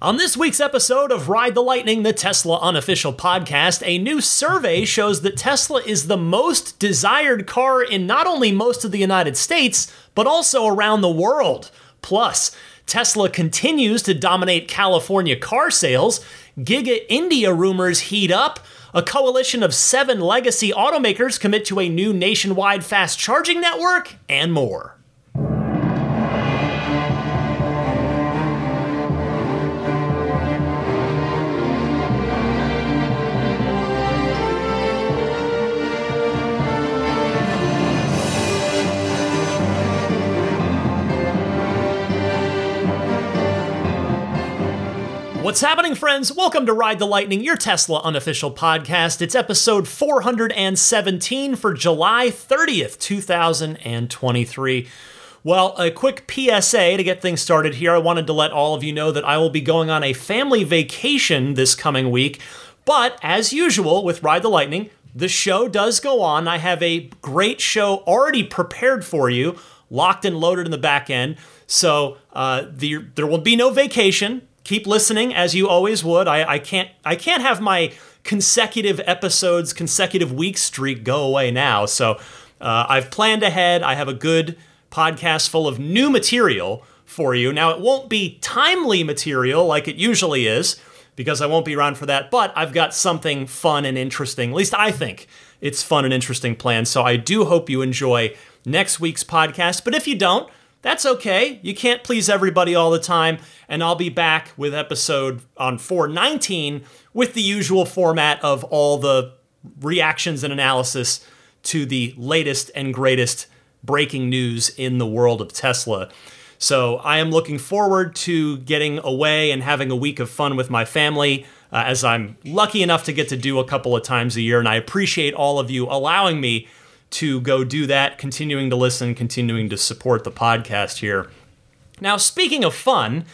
On this week's episode of Ride the Lightning, the Tesla unofficial podcast, a new survey shows that Tesla is the most desired car in not only most of the United States, but also around the world. Plus, Tesla continues to dominate California car sales, Giga India rumors heat up, a coalition of seven legacy automakers commit to a new nationwide fast charging network, and more. What's happening, friends? Welcome to Ride the Lightning, your Tesla unofficial podcast. It's episode 417 for July 30th, 2023. Well, a quick PSA to get things started here. I wanted to let all of you know that I will be going on a family vacation this coming week. But as usual with Ride the Lightning, the show does go on. I have a great show already prepared for you, locked and loaded in the back end. So uh, the, there will be no vacation keep listening as you always would. I, I can't I can't have my consecutive episodes, consecutive week streak go away now. So uh, I've planned ahead. I have a good podcast full of new material for you. Now it won't be timely material like it usually is because I won't be around for that. But I've got something fun and interesting. At least I think it's fun and interesting planned. So I do hope you enjoy next week's podcast. But if you don't, that's okay. You can't please everybody all the time. And I'll be back with episode on 419 with the usual format of all the reactions and analysis to the latest and greatest breaking news in the world of Tesla. So I am looking forward to getting away and having a week of fun with my family. Uh, as I'm lucky enough to get to do a couple of times a year, and I appreciate all of you allowing me to go do that, continuing to listen, continuing to support the podcast here. Now, speaking of fun,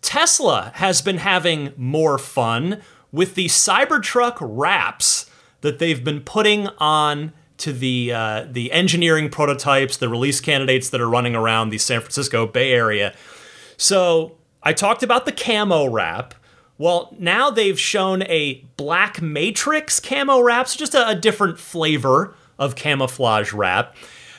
Tesla has been having more fun with the Cybertruck wraps that they've been putting on to the uh, the engineering prototypes, the release candidates that are running around the San Francisco Bay Area. So I talked about the camo wrap. Well, now they've shown a black matrix camo wrap, so just a, a different flavor of camouflage wrap.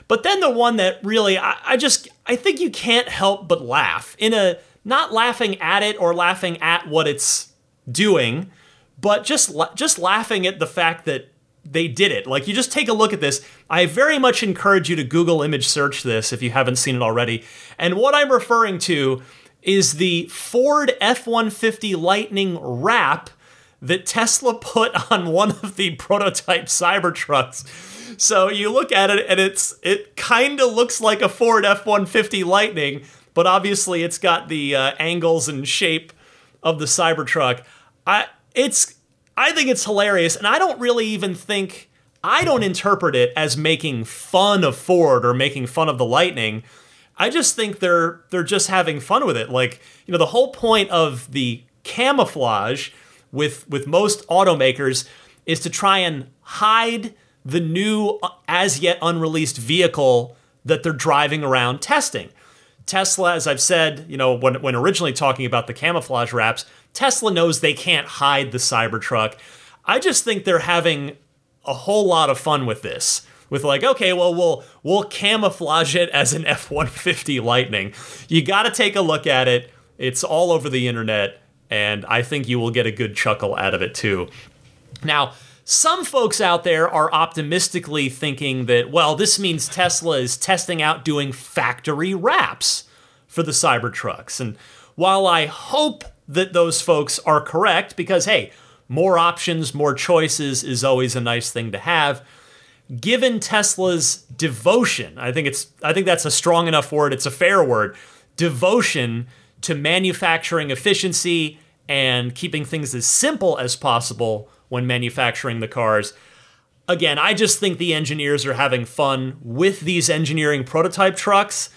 But then the one that really, I, I just, I think you can't help but laugh in a not laughing at it or laughing at what it's doing, but just just laughing at the fact that they did it. Like you just take a look at this. I very much encourage you to Google image search this if you haven't seen it already. And what I'm referring to is the Ford F150 Lightning wrap that Tesla put on one of the prototype Cybertrucks so you look at it and it's it kind of looks like a Ford F150 Lightning, but obviously it's got the uh, angles and shape of the Cybertruck. I it's I think it's hilarious, and I don't really even think I don't interpret it as making fun of Ford or making fun of the Lightning. I just think they're they're just having fun with it. Like you know, the whole point of the camouflage with with most automakers is to try and hide the new, uh, as yet unreleased vehicle that they're driving around testing. Tesla, as I've said, you know, when, when originally talking about the camouflage wraps, Tesla knows they can't hide the Cybertruck. I just think they're having a whole lot of fun with this. With like, okay, well, we'll we'll camouflage it as an F-150 Lightning. You got to take a look at it. It's all over the internet, and I think you will get a good chuckle out of it too. Now, some folks out there are optimistically thinking that, well, this means Tesla is testing out doing factory wraps for the Cybertrucks. And while I hope that those folks are correct, because hey, more options, more choices is always a nice thing to have. Given Tesla's devotion, I think it's I think that's a strong enough word, it's a fair word, devotion to manufacturing efficiency and keeping things as simple as possible when manufacturing the cars. Again, I just think the engineers are having fun with these engineering prototype trucks,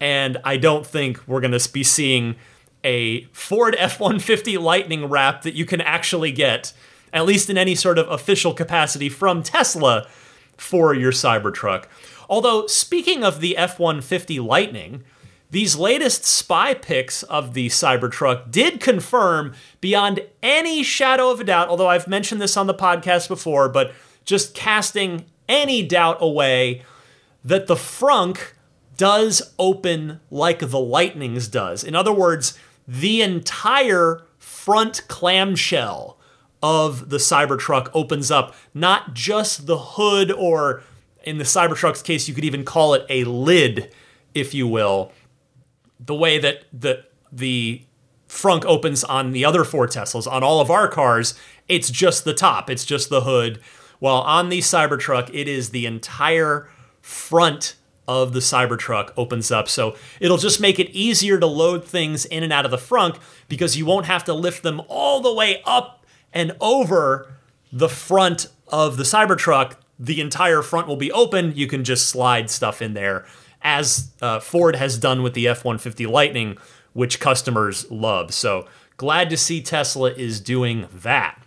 and I don't think we're going to be seeing a Ford F 150 Lightning wrap that you can actually get, at least in any sort of official capacity, from Tesla for your Cybertruck. Although, speaking of the F 150 Lightning, these latest spy pics of the Cybertruck did confirm beyond any shadow of a doubt, although I've mentioned this on the podcast before, but just casting any doubt away that the frunk does open like the Lightning's does. In other words, the entire front clamshell of the Cybertruck opens up, not just the hood, or in the Cybertruck's case, you could even call it a lid, if you will the way that the the frunk opens on the other four Teslas. On all of our cars, it's just the top, it's just the hood. While on the Cybertruck, it is the entire front of the Cybertruck opens up. So it'll just make it easier to load things in and out of the frunk because you won't have to lift them all the way up and over the front of the Cybertruck. The entire front will be open. You can just slide stuff in there as uh, Ford has done with the F 150 Lightning, which customers love. So glad to see Tesla is doing that.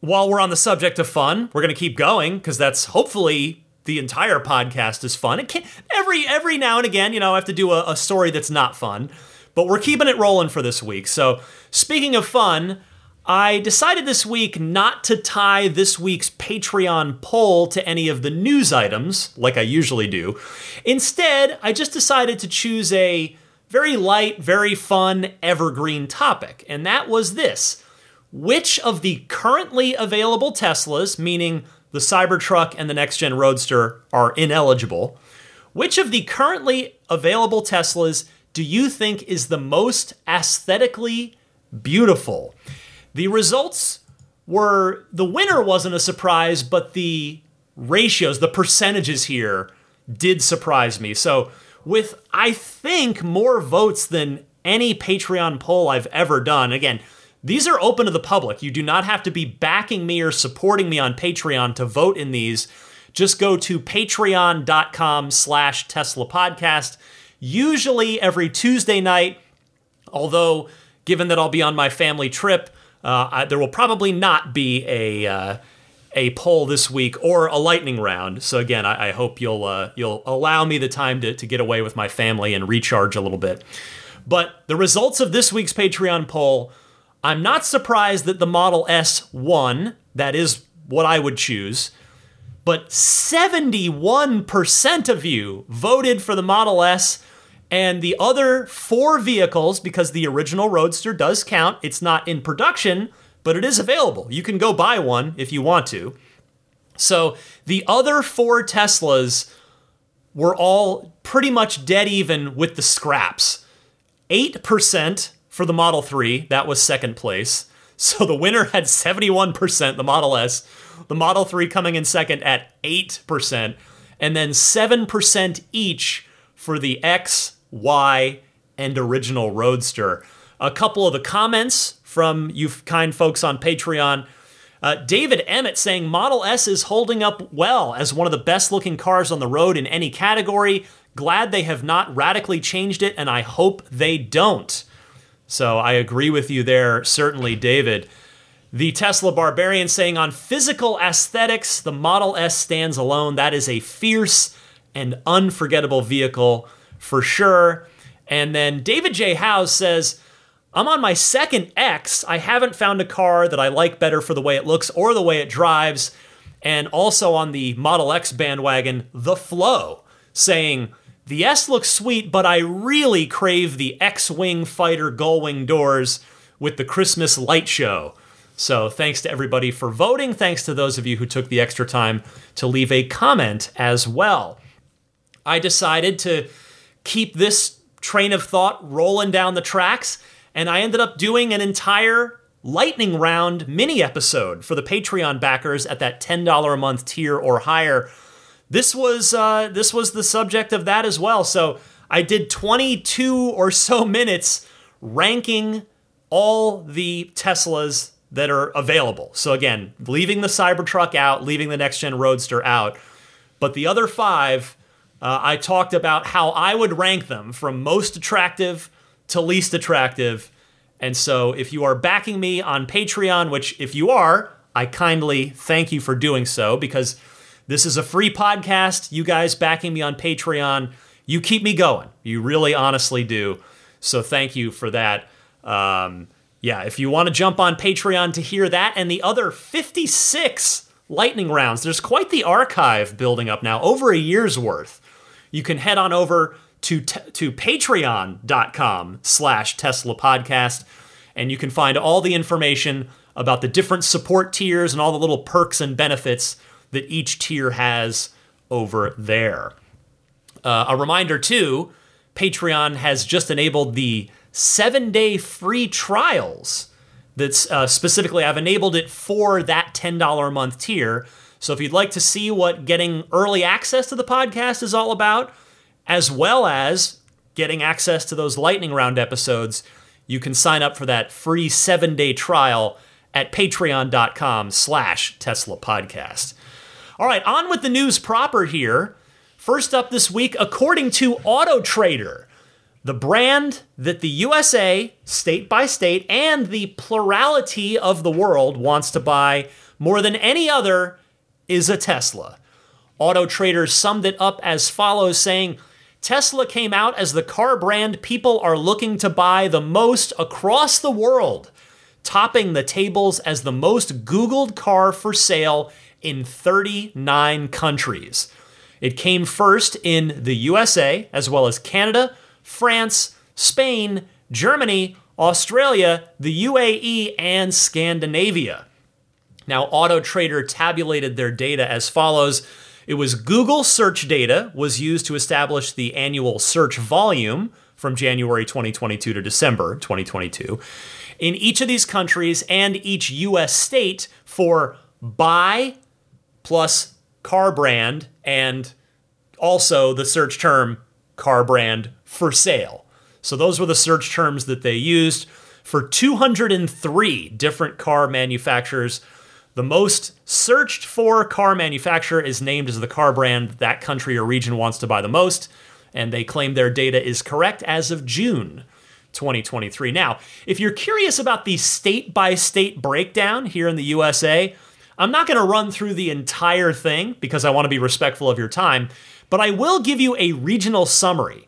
While we're on the subject of fun, we're going to keep going because that's hopefully the entire podcast is fun. It can every every now and again, you know, I have to do a, a story that's not fun, but we're keeping it rolling for this week. So speaking of fun, I decided this week not to tie this week's Patreon poll to any of the news items, like I usually do. Instead, I just decided to choose a very light, very fun, evergreen topic, and that was this Which of the currently available Teslas, meaning the Cybertruck and the next gen Roadster, are ineligible? Which of the currently available Teslas do you think is the most aesthetically beautiful? The results were the winner wasn't a surprise, but the ratios, the percentages here did surprise me. So, with I think more votes than any Patreon poll I've ever done, again, these are open to the public. You do not have to be backing me or supporting me on Patreon to vote in these. Just go to patreon.com slash Tesla podcast. Usually every Tuesday night, although given that I'll be on my family trip, uh, I, there will probably not be a uh, a poll this week or a lightning round. So again, I, I hope you'll uh, you'll allow me the time to, to get away with my family and recharge a little bit. But the results of this week's Patreon poll, I'm not surprised that the Model S won. That is what I would choose. But 71% of you voted for the Model S and the other four vehicles, because the original Roadster does count, it's not in production, but it is available. You can go buy one if you want to. So the other four Teslas were all pretty much dead even with the scraps. 8% for the Model 3, that was second place. So the winner had 71%, the Model S. The Model 3 coming in second at 8%. And then 7% each for the X, Y, and original Roadster. A couple of the comments from you kind folks on Patreon. Uh, David Emmett saying Model S is holding up well as one of the best looking cars on the road in any category. Glad they have not radically changed it, and I hope they don't. So I agree with you there, certainly, David. The Tesla Barbarian saying on physical aesthetics, the Model S stands alone. That is a fierce and unforgettable vehicle for sure. And then David J. House says, I'm on my second X. I haven't found a car that I like better for the way it looks or the way it drives. And also on the Model X bandwagon, The Flow, saying, The S looks sweet, but I really crave the X Wing fighter gullwing doors with the Christmas light show. So thanks to everybody for voting. Thanks to those of you who took the extra time to leave a comment as well. I decided to keep this train of thought rolling down the tracks. And I ended up doing an entire lightning round mini episode for the Patreon backers at that $10 a month tier or higher. This was uh, this was the subject of that as well. So I did 22 or so minutes ranking all the Teslas that are available. So again, leaving the Cybertruck out, leaving the next gen Roadster out, but the other five uh, I talked about how I would rank them from most attractive to least attractive. And so if you are backing me on Patreon, which if you are, I kindly thank you for doing so because this is a free podcast. You guys backing me on Patreon you keep me going. You really honestly do. So thank you for that. Um, yeah, if you want to jump on Patreon to hear that and the other 56 lightning rounds, there's quite the archive building up now, over a year's worth. You can head on over to, te- to patreon.com slash Tesla podcast, and you can find all the information about the different support tiers and all the little perks and benefits that each tier has over there. Uh, a reminder, too, Patreon has just enabled the seven day free trials. That's uh, specifically, I've enabled it for that $10 a month tier. So if you'd like to see what getting early access to the podcast is all about, as well as getting access to those lightning round episodes, you can sign up for that free seven day trial at patreon.com slash Tesla podcast. All right, on with the news proper here. First up this week, according to Auto Trader, the brand that the USA, state by state, and the plurality of the world wants to buy more than any other is a Tesla. AutoTrader summed it up as follows, saying, Tesla came out as the car brand people are looking to buy the most across the world, topping the tables as the most Googled car for sale in 39 countries. It came first in the USA, as well as Canada, France, Spain, Germany, Australia, the UAE, and Scandinavia. Now, AutoTrader tabulated their data as follows. It was Google search data was used to establish the annual search volume from January 2022 to December 2022 in each of these countries and each US state for buy plus car brand and also the search term car brand for sale. So those were the search terms that they used for 203 different car manufacturers. The most searched for car manufacturer is named as the car brand that country or region wants to buy the most, and they claim their data is correct as of June 2023. Now, if you're curious about the state by state breakdown here in the USA, I'm not going to run through the entire thing because I want to be respectful of your time, but I will give you a regional summary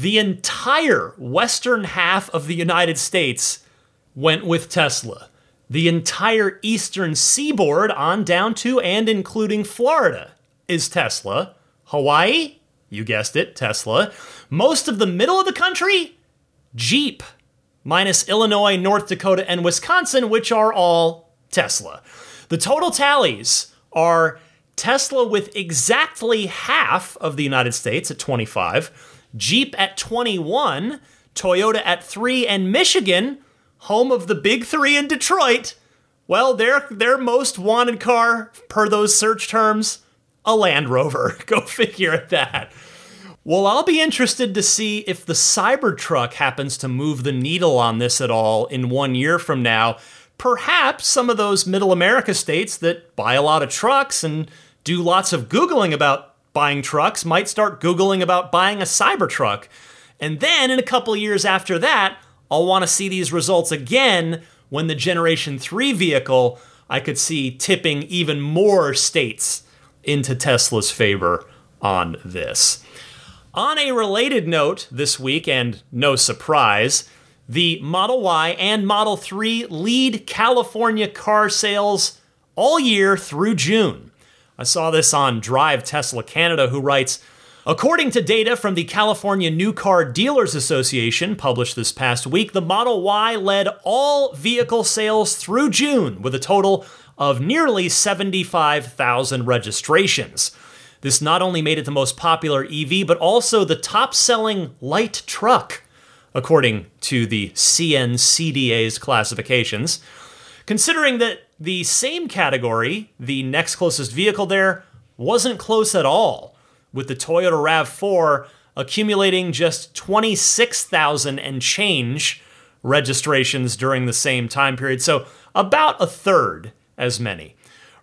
the entire western half of the United States went with Tesla. The entire eastern seaboard on down to and including Florida is Tesla. Hawaii, you guessed it, Tesla. Most of the middle of the country, Jeep, minus Illinois, North Dakota, and Wisconsin, which are all Tesla. The total tallies are Tesla with exactly half of the United States at 25, Jeep at 21, Toyota at 3, and Michigan, home of the big 3 in Detroit, well, their their most wanted car per those search terms, a Land Rover. Go figure at that. Well, I'll be interested to see if the Cybertruck happens to move the needle on this at all in one year from now. Perhaps some of those middle America states that buy a lot of trucks and do lots of Googling about buying trucks might start Googling about buying a Cybertruck. And then in a couple years after that, I'll want to see these results again when the Generation 3 vehicle I could see tipping even more states into Tesla's favor on this. On a related note this week, and no surprise, the Model Y and Model 3 lead California car sales all year through June. I saw this on Drive Tesla Canada, who writes According to data from the California New Car Dealers Association published this past week, the Model Y led all vehicle sales through June with a total of nearly 75,000 registrations. This not only made it the most popular EV, but also the top selling light truck, according to the CNCDA's classifications. Considering that the same category, the next closest vehicle there, wasn't close at all, with the Toyota RAV4 accumulating just 26,000 and change registrations during the same time period, so about a third as many.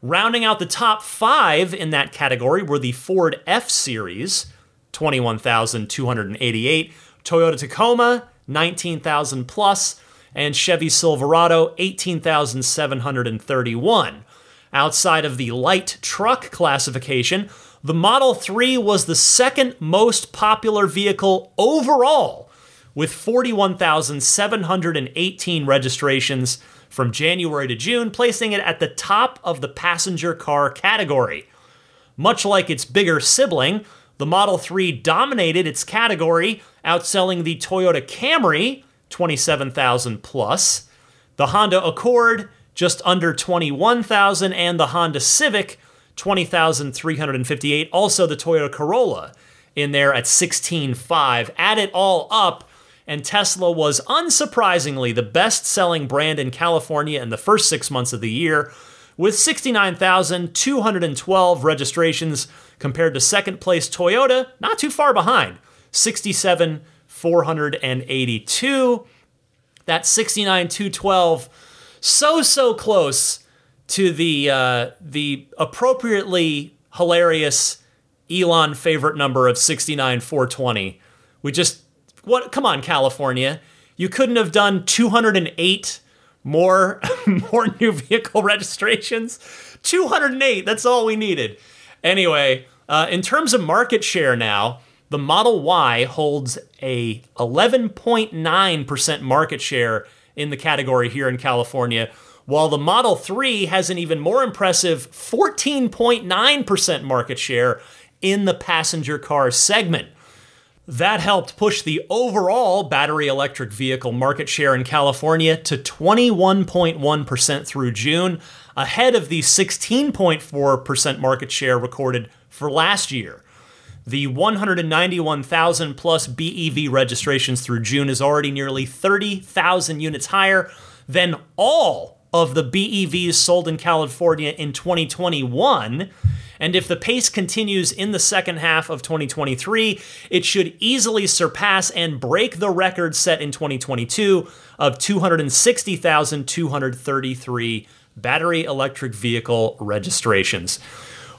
Rounding out the top five in that category were the Ford F Series, 21,288, Toyota Tacoma, 19,000 plus, and Chevy Silverado 18,731. Outside of the light truck classification, The Model 3 was the second most popular vehicle overall, with 41,718 registrations from January to June, placing it at the top of the passenger car category. Much like its bigger sibling, the Model 3 dominated its category, outselling the Toyota Camry, 27,000 plus, the Honda Accord, just under 21,000, and the Honda Civic, 20,358. Also, the Toyota Corolla in there at 16.5. Add it all up, and Tesla was unsurprisingly the best selling brand in California in the first six months of the year, with 69,212 registrations compared to second place Toyota, not too far behind, 67,482. That 69,212, so, so close to the, uh, the appropriately hilarious Elon favorite number of 69,420. We just, what, come on, California. You couldn't have done 208 more more new vehicle registrations 208 that's all we needed anyway uh, in terms of market share now the model y holds a 11.9% market share in the category here in california while the model 3 has an even more impressive 14.9% market share in the passenger car segment that helped push the overall battery electric vehicle market share in California to 21.1% through June, ahead of the 16.4% market share recorded for last year. The 191,000 plus BEV registrations through June is already nearly 30,000 units higher than all of the BEVs sold in California in 2021 and if the pace continues in the second half of 2023, it should easily surpass and break the record set in 2022 of 260,233 battery electric vehicle registrations.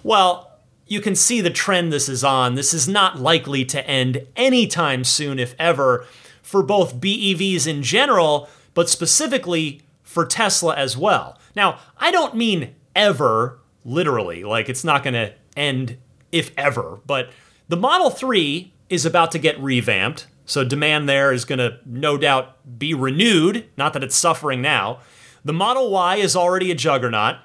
Well, you can see the trend this is on. This is not likely to end anytime soon, if ever, for both BEVs in general, but specifically for Tesla as well. Now, I don't mean ever literally. Like it's not going to end if ever. But the Model 3 is about to get revamped. So demand there is going to no doubt be renewed. Not that it's suffering now. The Model Y is already a juggernaut.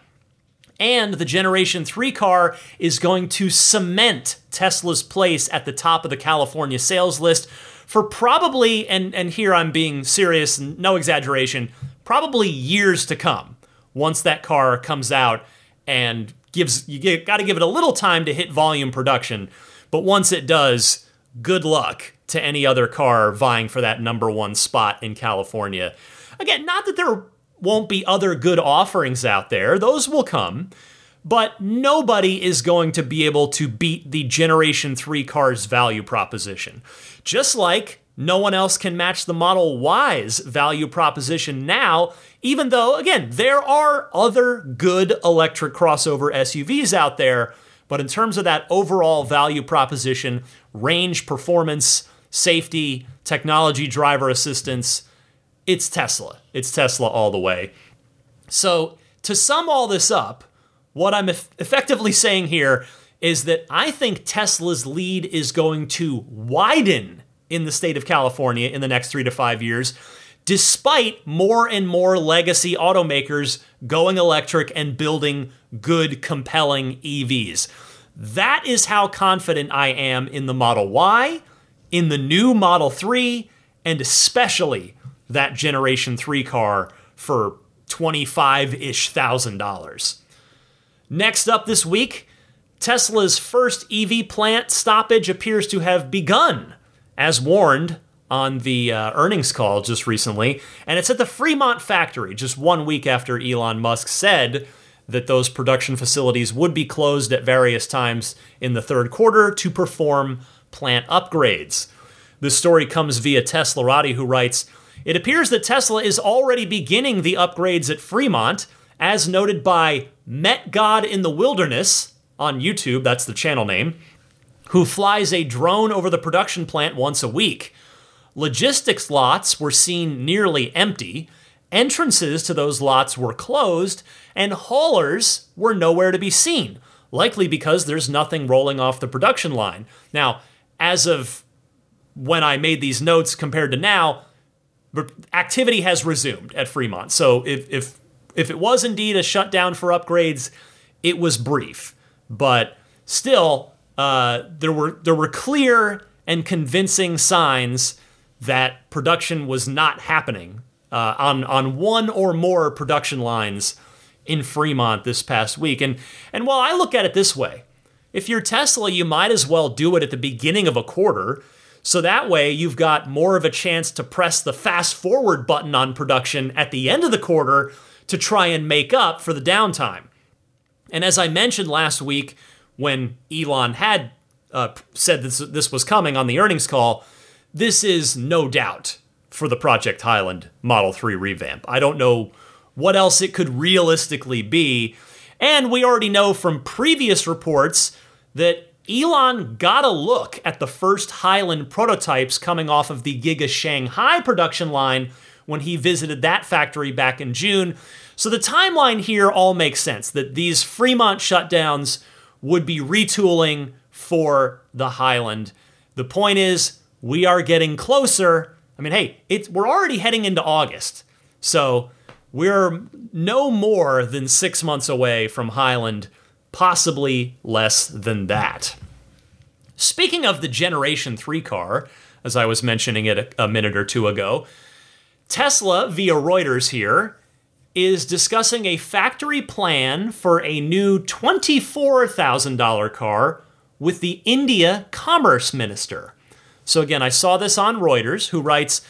And the Generation 3 car is going to cement Tesla's place at the top of the California sales list for probably, and, and here I'm being serious, no exaggeration, probably years to come once that car comes out and gives you got to give it a little time to hit volume production. But once it does, good luck to any other car vying for that number one spot in California. Again, not that there won't be other good offerings out there, those will come. But nobody is going to be able to beat the Generation 3 car's value proposition. Just like no one else can match the Model Y's value proposition now, even though, again, there are other good electric crossover SUVs out there. But in terms of that overall value proposition, range, performance, safety, technology, driver assistance, it's Tesla. It's Tesla all the way. So, to sum all this up, what I'm effectively saying here is that I think Tesla's lead is going to widen in the state of California in the next three to five years, despite more and more legacy automakers going electric and building good, compelling EVs. That is how confident I am in the Model Y, in the new Model 3, and especially that Generation 3 car for 25 ish thousand dollars. Next up this week, Tesla's first EV plant stoppage appears to have begun as warned on the uh, earnings call just recently, and it's at the Fremont factory, just one week after Elon Musk said that those production facilities would be closed at various times in the third quarter to perform plant upgrades. This story comes via Tesla Teslarati, who writes It appears that Tesla is already beginning the upgrades at Fremont, as noted by Met God in the Wilderness on YouTube, that's the channel name who flies a drone over the production plant once a week. Logistics lots were seen nearly empty, entrances to those lots were closed, and haulers were nowhere to be seen. likely because there's nothing rolling off the production line. Now, as of when I made these notes compared to now, activity has resumed at Fremont. So if if if it was indeed a shutdown for upgrades, it was brief, but still, uh, there were there were clear and convincing signs that production was not happening uh, on on one or more production lines in Fremont this past week. And and while I look at it this way, if you're Tesla, you might as well do it at the beginning of a quarter. So that way you've got more of a chance to press the fast forward button on production at the end of the quarter to try and make up for the downtime. And as I mentioned last week, when Elon had uh, said this, this was coming on the earnings call, this is no doubt for the Project Highland Model 3 revamp. I don't know what else it could realistically be. And we already know from previous reports that Elon got a look at the first Highland prototypes coming off of the Giga Shanghai production line when he visited that factory back in June. So the timeline here all makes sense that these Fremont shutdowns would be retooling for the Highland. The point is, we are getting closer. I mean, hey, it's, we're already heading into August. So we're no more than six months away from Highland, possibly less than that. Speaking of the Generation 3 car, as I was mentioning it a, a minute or two ago, Tesla, via Reuters here, is discussing a factory plan for a new $24,000 car with the India Commerce Minister. So, again, I saw this on Reuters, who writes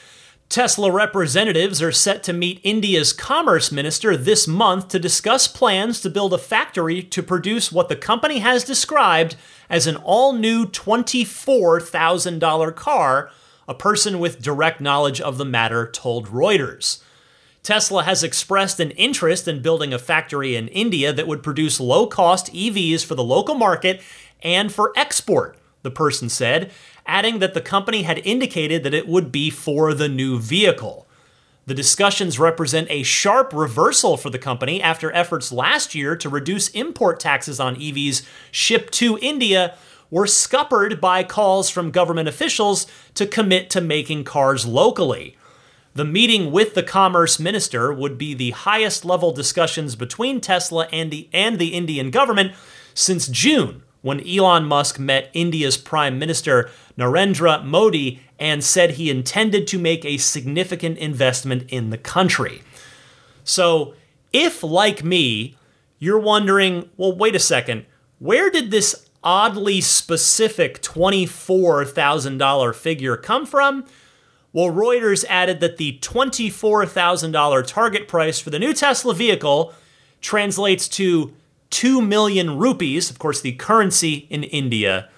Tesla representatives are set to meet India's Commerce Minister this month to discuss plans to build a factory to produce what the company has described as an all new $24,000 car a person with direct knowledge of the matter told Reuters. Tesla has expressed an interest in building a factory in India that would produce low cost EVs for the local market and for export, the person said, adding that the company had indicated that it would be for the new vehicle. The discussions represent a sharp reversal for the company after efforts last year to reduce import taxes on EVs shipped to India were scuppered by calls from government officials to commit to making cars locally. The meeting with the commerce minister would be the highest level discussions between Tesla and the, and the Indian government since June, when Elon Musk met India's Prime Minister Narendra Modi and said he intended to make a significant investment in the country. So, if, like me, you're wondering, well, wait a second, where did this oddly specific $24,000 figure come from? Well, Reuters added that the $24,000 target price for the new Tesla vehicle translates to 2 million rupees, of course, the currency in India.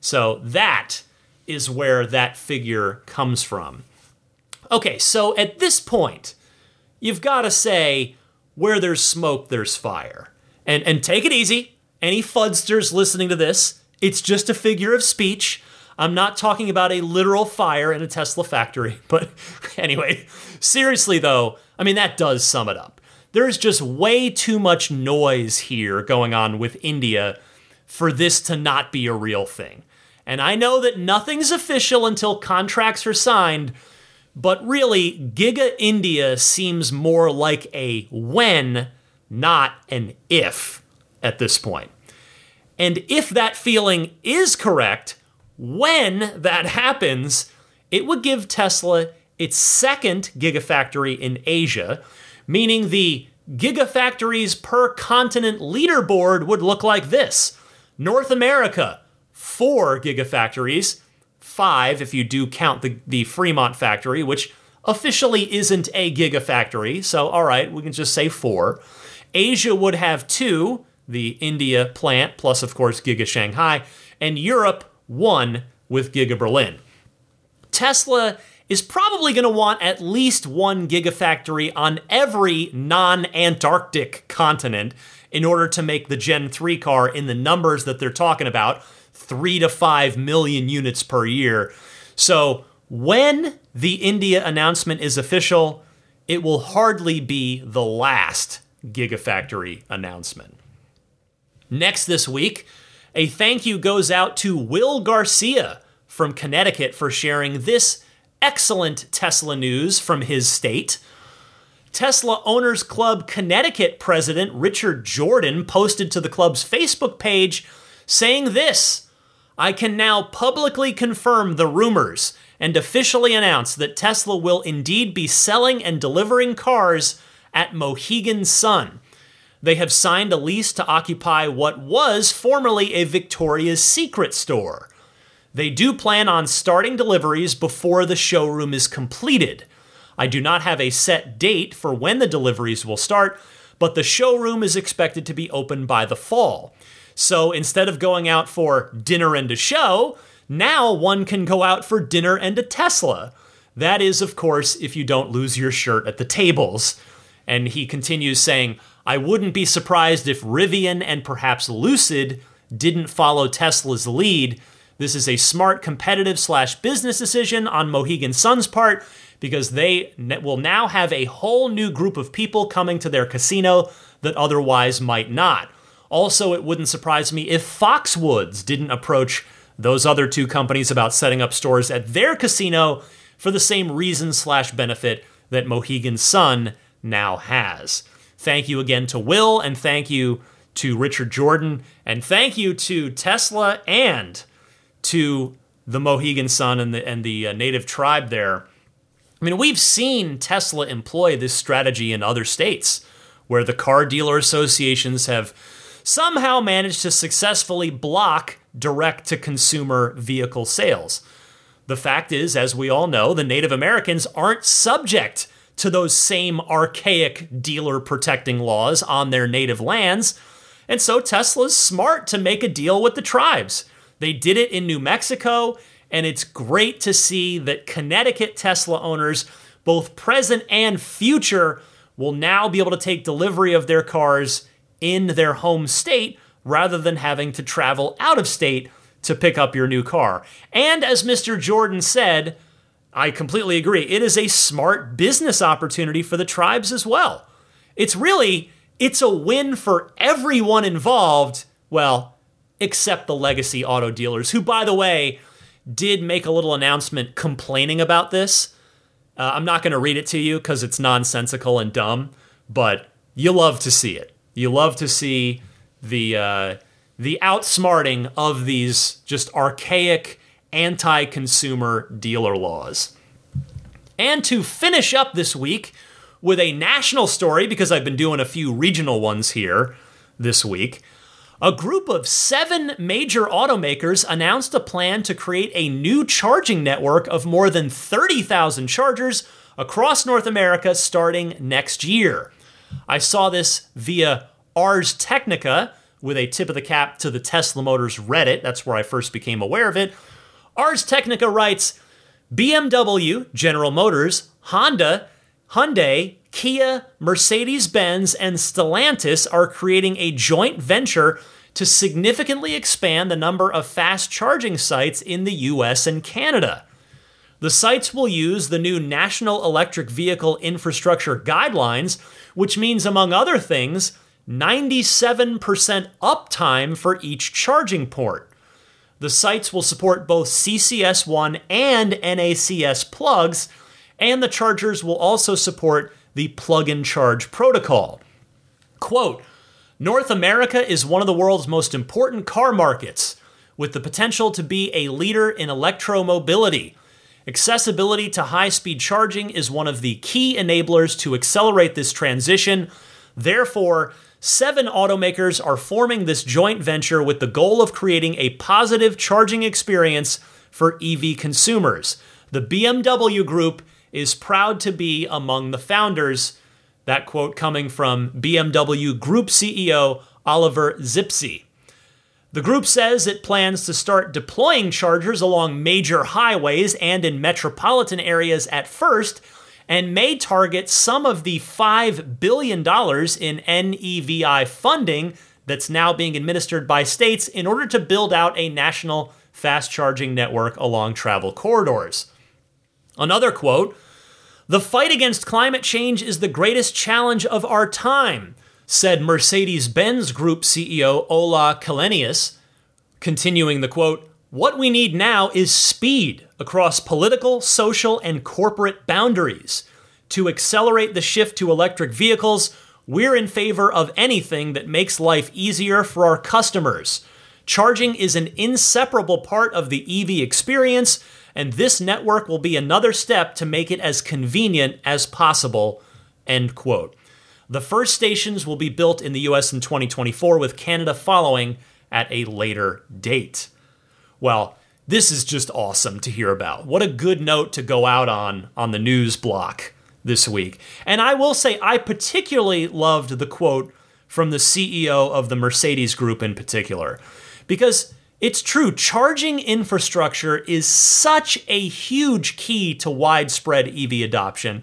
So that is where that figure comes from. Okay, so at this point, you've got to say, where there's smoke, there's fire. And, and take it easy any fudsters listening to this, it's just a figure of speech. I'm not talking about a literal fire in a Tesla factory. But anyway, seriously though, I mean, that does sum it up. There's just way too much noise here going on with India for this to not be a real thing. And I know that nothing's official until contracts are signed, but really, Giga India seems more like a when, not an if at this point. And if that feeling is correct, when that happens, it would give Tesla its second gigafactory in Asia, meaning the gigafactories per continent leaderboard would look like this North America, four gigafactories, five if you do count the, the Fremont factory, which officially isn't a gigafactory, so all right, we can just say four. Asia would have two, the India plant, plus, of course, Giga Shanghai, and Europe one with Giga Berlin. Tesla is probably going to want at least one gigafactory on every non Antarctic continent in order to make the Gen 3 car in the numbers that they're talking about three to five million units per year. So when the India announcement is official, it will hardly be the last gigafactory announcement. Next this week, a thank you goes out to Will Garcia from Connecticut for sharing this excellent Tesla news from his state. Tesla Owners Club Connecticut president Richard Jordan posted to the club's Facebook page saying this I can now publicly confirm the rumors and officially announce that Tesla will indeed be selling and delivering cars at Mohegan Sun. They have signed a lease to occupy what was formerly a Victoria's Secret store. They do plan on starting deliveries before the showroom is completed. I do not have a set date for when the deliveries will start, but the showroom is expected to be open by the fall. So instead of going out for dinner and a show, now one can go out for dinner and a Tesla. That is, of course, if you don't lose your shirt at the tables. And he continues saying, I wouldn't be surprised if Rivian and perhaps Lucid didn't follow Tesla's lead. This is a smart competitive slash business decision on Mohegan Sun's part because they will now have a whole new group of people coming to their casino that otherwise might not. Also, it wouldn't surprise me if Foxwoods didn't approach those other two companies about setting up stores at their casino for the same reason slash benefit that Mohegan Sun now has. Thank you again to Will, and thank you to Richard Jordan, and thank you to Tesla and to the Mohegan Sun and the and the uh, native tribe there I mean, we've seen Tesla employ this strategy in other states where the car dealer associations have somehow managed to successfully block direct to consumer vehicle sales. The fact is, as we all know, the Native Americans aren't subject to those same archaic dealer protecting laws on their native lands. And so Tesla's smart to make a deal with the tribes. They did it in New Mexico and it's great to see that Connecticut Tesla owners, both present and future, will now be able to take delivery of their cars in their home state rather than having to travel out of state to pick up your new car. And as Mr. Jordan said, I completely agree. It is a smart business opportunity for the tribes as well. It's really it's a win for everyone involved, well, except the legacy auto dealers who by the way, did make a little announcement complaining about this. Uh, I'm not going to read it to you because it's nonsensical and dumb, but you love to see it. You love to see the uh, the outsmarting of these just archaic anti-consumer dealer laws. And to finish up this week with a national story, because I've been doing a few regional ones here this week. A group of seven major automakers announced a plan to create a new charging network of more than 30,000 chargers across North America starting next year. I saw this via Ars Technica with a tip of the cap to the Tesla Motors Reddit. That's where I first became aware of it. Ars Technica writes BMW, General Motors, Honda, Hyundai, Kia, Mercedes Benz, and Stellantis are creating a joint venture to significantly expand the number of fast charging sites in the US and Canada. The sites will use the new National Electric Vehicle Infrastructure Guidelines, which means, among other things, 97% uptime for each charging port. The sites will support both CCS1 and NACS plugs, and the chargers will also support the plug and charge protocol. Quote North America is one of the world's most important car markets, with the potential to be a leader in electromobility. Accessibility to high speed charging is one of the key enablers to accelerate this transition. Therefore, seven automakers are forming this joint venture with the goal of creating a positive charging experience for EV consumers. The BMW Group is proud to be among the founders. That quote coming from BMW Group CEO Oliver Zipse. The group says it plans to start deploying chargers along major highways and in metropolitan areas at first, and may target some of the $5 billion in NEVI funding that's now being administered by states in order to build out a national fast charging network along travel corridors. Another quote the fight against climate change is the greatest challenge of our time. said Mercedes Benz Group CEO Ola Källenius, continuing the quote, What we need now is speed across political, social, and corporate boundaries. To accelerate the shift to electric vehicles, we're in favor of anything that makes life easier for our customers. Charging is an inseparable part of the EV experience, and this network will be another step to make it as convenient as possible. End quote. The first stations will be built in the US in 2024, with Canada following at a later date. Well, this is just awesome to hear about. What a good note to go out on on the news block this week. And I will say, I particularly loved the quote from the CEO of the Mercedes Group in particular, because it's true, charging infrastructure is such a huge key to widespread EV adoption.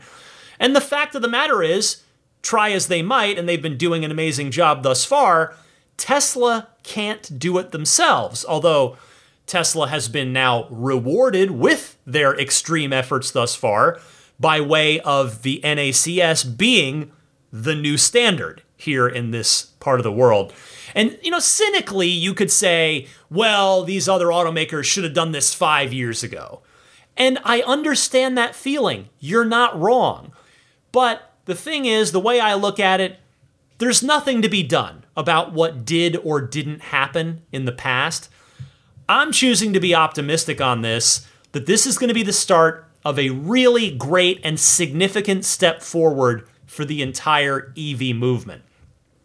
And the fact of the matter is, try as they might, and they've been doing an amazing job thus far, Tesla can't do it themselves. Although Tesla has been now rewarded with their extreme efforts thus far by way of the NACS being the new standard here in this part of the world. And, you know, cynically, you could say, well, these other automakers should have done this five years ago. And I understand that feeling. You're not wrong. But the thing is, the way I look at it, there's nothing to be done about what did or didn't happen in the past. I'm choosing to be optimistic on this, that this is going to be the start of a really great and significant step forward for the entire EV movement.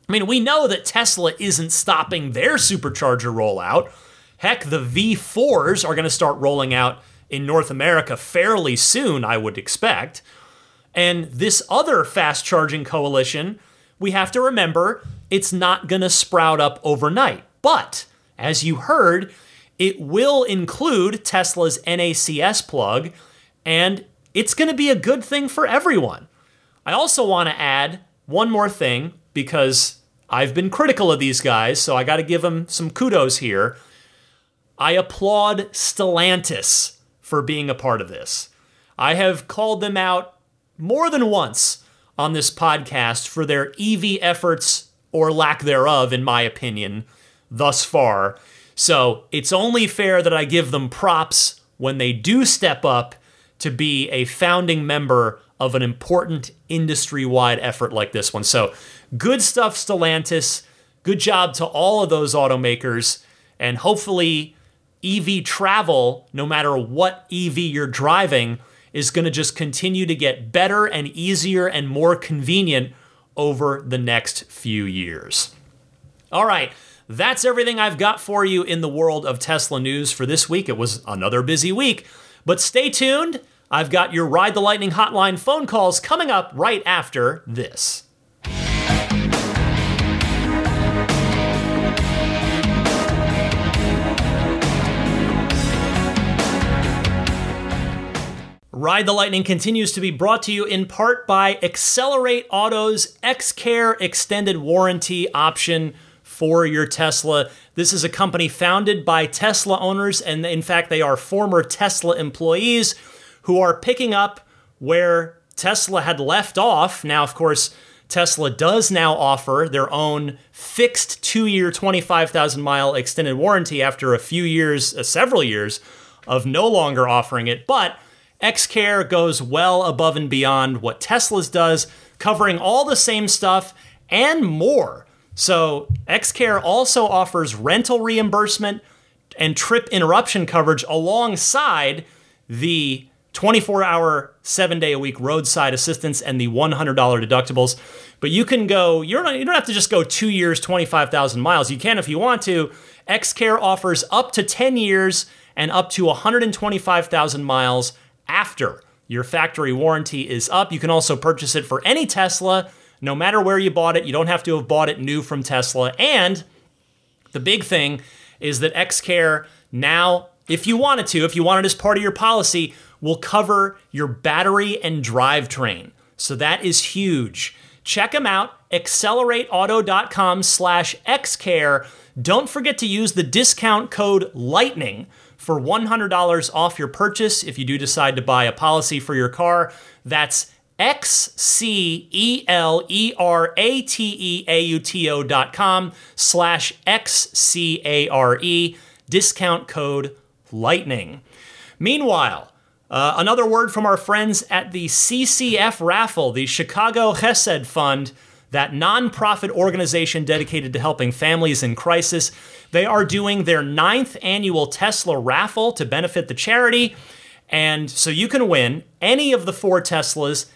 I mean, we know that Tesla isn't stopping their supercharger rollout. Heck, the V4s are going to start rolling out in North America fairly soon, I would expect. And this other fast charging coalition, we have to remember it's not going to sprout up overnight. But as you heard, it will include Tesla's NACS plug and it's going to be a good thing for everyone. I also want to add one more thing because I've been critical of these guys, so I got to give them some kudos here. I applaud Stellantis for being a part of this. I have called them out more than once on this podcast for their EV efforts, or lack thereof, in my opinion, thus far. So it's only fair that I give them props when they do step up to be a founding member of an important industry wide effort like this one. So, good stuff, Stellantis. Good job to all of those automakers. And hopefully, EV travel, no matter what EV you're driving, is going to just continue to get better and easier and more convenient over the next few years. All right, that's everything I've got for you in the world of Tesla news for this week. It was another busy week. But stay tuned. I've got your Ride the Lightning hotline phone calls coming up right after this. Ride the Lightning continues to be brought to you in part by Xcelerate Auto's XCare extended warranty option for your Tesla. This is a company founded by Tesla owners, and in fact, they are former Tesla employees who are picking up where Tesla had left off. Now, of course, Tesla does now offer their own fixed two year, 25,000 mile extended warranty after a few years, uh, several years of no longer offering it. But XCare goes well above and beyond what Tesla's does, covering all the same stuff and more. So, XCare also offers rental reimbursement and trip interruption coverage alongside the 24 hour, seven day a week roadside assistance and the $100 deductibles. But you can go, you're not, you don't have to just go two years, 25,000 miles. You can if you want to. XCare offers up to 10 years and up to 125,000 miles after your factory warranty is up. You can also purchase it for any Tesla no matter where you bought it. You don't have to have bought it new from Tesla. And the big thing is that XCare now, if you wanted to, if you wanted as part of your policy, will cover your battery and drivetrain. So that is huge. Check them out, xcelerateauto.com slash xcare. Don't forget to use the discount code LIGHTNING for $100 off your purchase if you do decide to buy a policy for your car. That's X C E L E R A T E A U T O dot com slash X C A R E, discount code lightning. Meanwhile, uh, another word from our friends at the CCF raffle, the Chicago Chesed Fund, that nonprofit organization dedicated to helping families in crisis. They are doing their ninth annual Tesla raffle to benefit the charity. And so you can win any of the four Teslas,